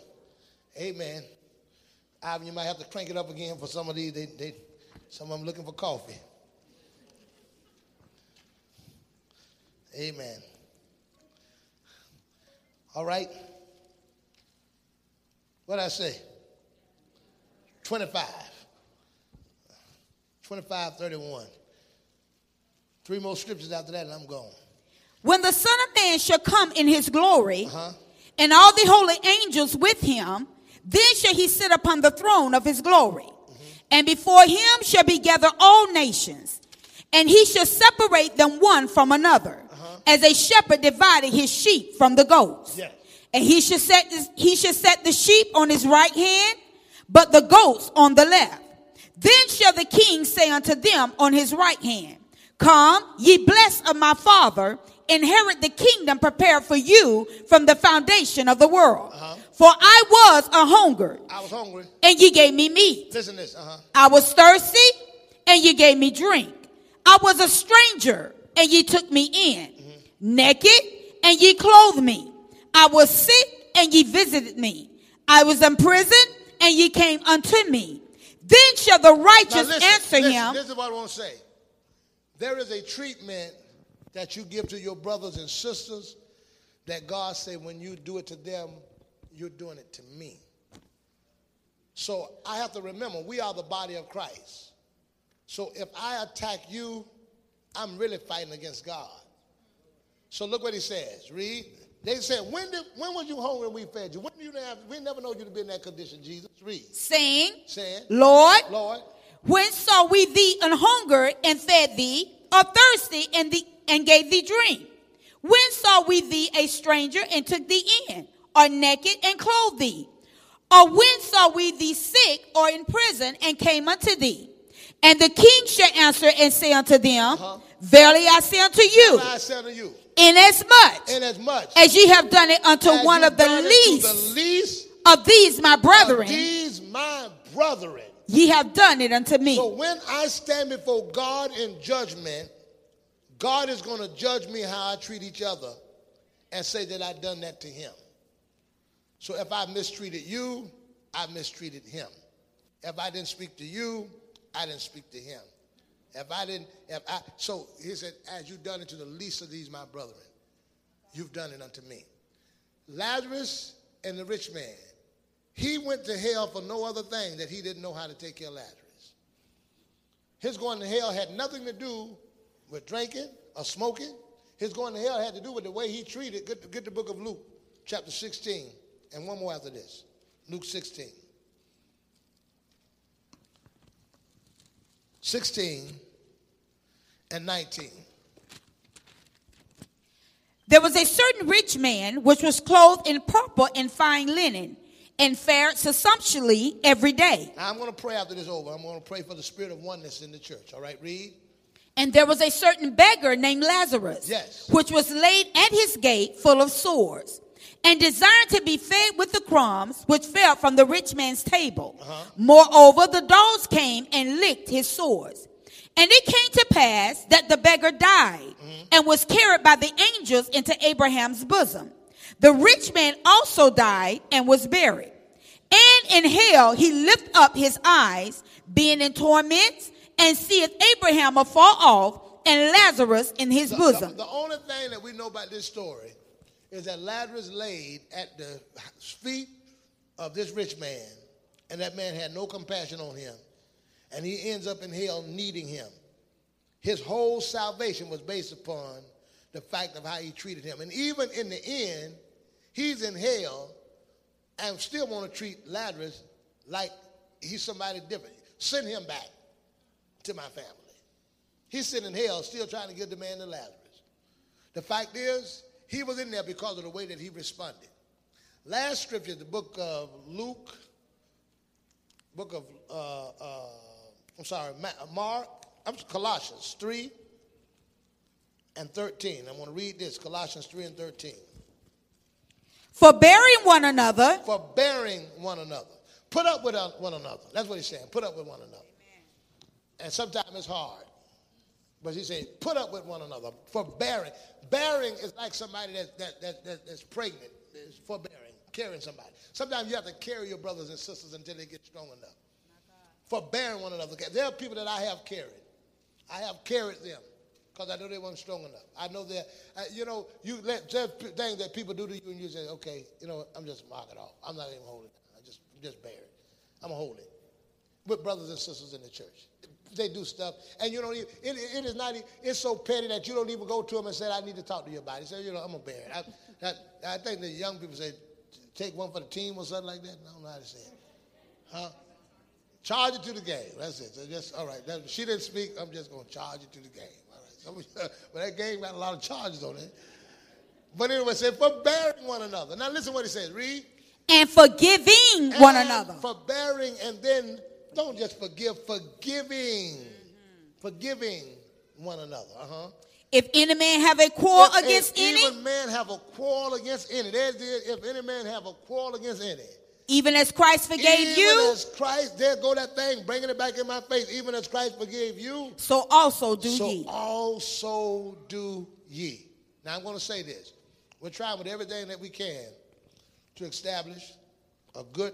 Amen. Ivan, you might have to crank it up again for some of these. They, they, some of them looking for coffee. Amen. All right. What I say? 25. 25, 31. Three more scriptures after that, and I'm gone. When the Son of Man shall come in his glory, uh-huh. and all the holy angels with him, then shall he sit upon the throne of his glory. Mm-hmm. And before him shall be gathered all nations, and he shall separate them one from another, uh-huh. as a shepherd divided his sheep from the goats. Yeah. And he shall set this, he shall set the sheep on his right hand, but the goats on the left. Then shall the king say unto them on his right hand, Come, ye blessed of my father, inherit the kingdom prepared for you from the foundation of the world. Uh-huh. For I was a hunger. I was hungry. And you gave me meat. Listen this. Uh-huh. I was thirsty and you gave me drink. I was a stranger and you took me in. Mm-hmm. Naked and ye clothed me. I was sick and ye visited me. I was in prison and ye came unto me. Then shall the righteous listen, answer listen, him. This is what I want to say. There is a treatment that you give to your brothers and sisters that God said, when you do it to them, you're doing it to me. So I have to remember, we are the body of Christ. So if I attack you, I'm really fighting against God. So look what he says. Read. They said, when, did, when was you hungry and we fed you? When you have, we never know you to be in that condition, Jesus. Read. saying, Saying, Lord, Lord, when saw we thee an hunger and fed thee, or thirsty and, thee, and gave thee drink? When saw we thee a stranger and took thee in, or naked and clothed thee? Or when saw we thee sick or in prison and came unto thee? And the king shall answer and say unto them, Uh-huh. Verily I say unto you, I said to you, inasmuch inasmuch as ye have done it unto one of the done it to least the least of these my brethren, these my brethren. ye have done it unto me. So when I stand before God in judgment, God is going to judge me how I treat each other and say that I've done that to him. So if I mistreated you, I mistreated him. If I didn't speak to you, I didn't speak to him. If I didn't, if I, so he said, as you've done it to the least of these, my brethren, you've done it unto me. Lazarus and the rich man, he went to hell for no other thing that he didn't know how to take care of Lazarus. His going to hell had nothing to do with drinking or smoking. His going to hell had to do with the way he treated. Get, get the book of Luke, chapter 16, and one more after this. Luke 16. 16 and 19. There was a certain rich man which was clothed in purple and fine linen, and fared sumptuously every day. Now, I'm going to pray after this over. I'm going to pray for the spirit of oneness in the church. All right, read. And there was a certain beggar named Lazarus, Yes. which was laid at his gate full of sores, and desired to be fed with the crumbs which fell from the rich man's table. Uh-huh. Moreover, the dogs came and licked his sores. And it came to pass that the beggar died mm-hmm. and was carried by the angels into Abraham's bosom. The rich man also died and was buried. And in hell he lifted up his eyes, being in torments, and seeth Abraham afar off, and Lazarus in his The, bosom. the- the only thing that we know about this story is that Lazarus laid at the feet of this rich man, and that man had no compassion on him, and he ends up in hell needing him. His whole salvation was based upon the fact of how he treated him. And even in the end, he's in hell and still want to treat Lazarus like he's somebody different. Send him back to my family. He's sitting in hell still trying to get the man to Lazarus. The fact is, he was in there because of the way that he responded. Last scripture, the book of Luke, book of, uh, uh, I'm sorry, Mark, I'm Colossians 3 and 13. I want to read this Colossians 3 and 13. Forbearing one another, For bearing one another. Put up with one another. That's what he's saying. Put up with one another. And sometimes it's hard. But he's saying, put up with one another. Forbearing. Bearing is like somebody that, that, that, that, that's pregnant. It's forbearing. Carrying somebody. Sometimes you have to carry your brothers and sisters until they get strong enough. Forbearing one another. There are people that I have carried. I have carried them because I know they weren't strong enough. I know that, uh, you know, you let there's things that people do to you and you say, okay, you know, I'm just mark it off. I'm not even holding it. I just, just bear it. I'm going to hold it. With brothers and sisters in the church. They do stuff, and you don't even, it, it is not, it's so petty that you don't even go to them and say, I need to talk to you about it. So, you know, I'm going to bear it. I, I, I think the young people say, take one for the team or something like that. I don't know how to say it. Huh? Charge it to the game. That's it. So just all right. That, she didn't speak. I'm just going to charge it to the game. All right. So, (laughs) but that game got a lot of charges on it. But anyway, said forbearing one another. Now listen what he says. Read. and forgiving one And another. Forbearing, and then don't just forgive. Forgiving. Forgiving one another. Uh huh. If any man have a quarrel If- against if any, even man have a quarrel against any. There's the, if any man have a quarrel against any. even as Christ forgave even you, as Christ, there go that thing, bringing it back in my face. Even as Christ forgave you, so also do so ye. also do ye. Now I'm going to say this: we're trying with everything that we can to establish a good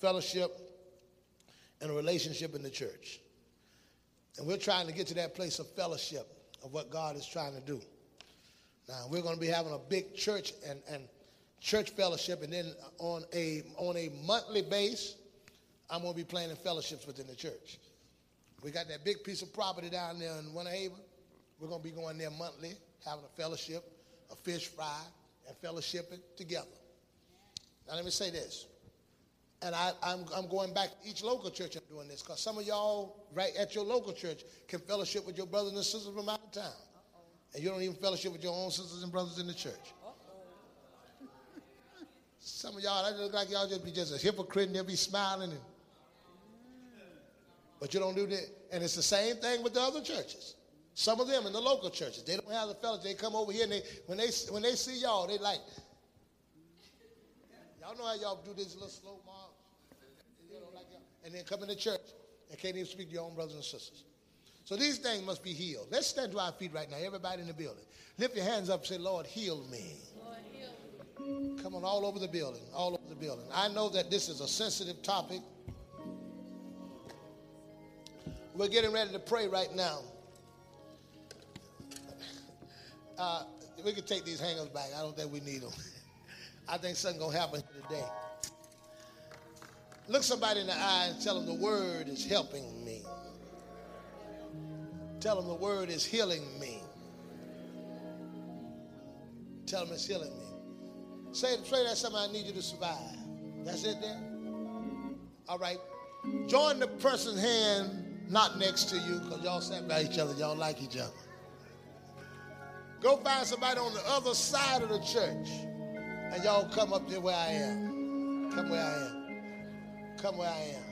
fellowship and a relationship in the church, and we're trying to get to that place of fellowship of what God is trying to do. Now we're going to be having a big church and, and church fellowship, and then on a on a monthly base, I'm going to be planning fellowships within the church. We got that big piece of property down there in Winter Haven. We're going to be going there monthly, having a fellowship, a fish fry, and fellowshipping together. Now let me say this. And I, am I'm, I'm going back to each local church I'm doing this because some of y'all right at your local church can fellowship with your brothers and sisters from out of town. And you don't even fellowship with your own sisters and brothers in the church. Some of y'all, that look like y'all just be just a hypocrite and they'll be smiling. And, but you don't do that. And it's the same thing with the other churches. Some of them in the local churches, they don't have the fellowship. They come over here and they, when they when they see y'all, they like, y'all know how y'all do this little slow march, you know, like and then come in the church and can't even speak to your own brothers and sisters. So these things must be healed. Let's stand to our feet right now, everybody in the building. Lift your hands up and say, Lord, heal me. Lord, heal me. Come on, all over the building, all over the building. I know that this is a sensitive topic. We're getting ready to pray right now. Uh, we can take these hangers back. I don't think we need them. (laughs) I think something's going to happen today. Look somebody in the eye and tell them the word is helping me. Tell them the word is healing me. Tell them it's healing me. Say, say that's something I need you to survive. That's it there? All right. Join the person's hand not next to you because y'all sat by each other. Y'all like each other. Go find somebody on the other side of the church and y'all come up there where I am. Come where I am. Come where I am.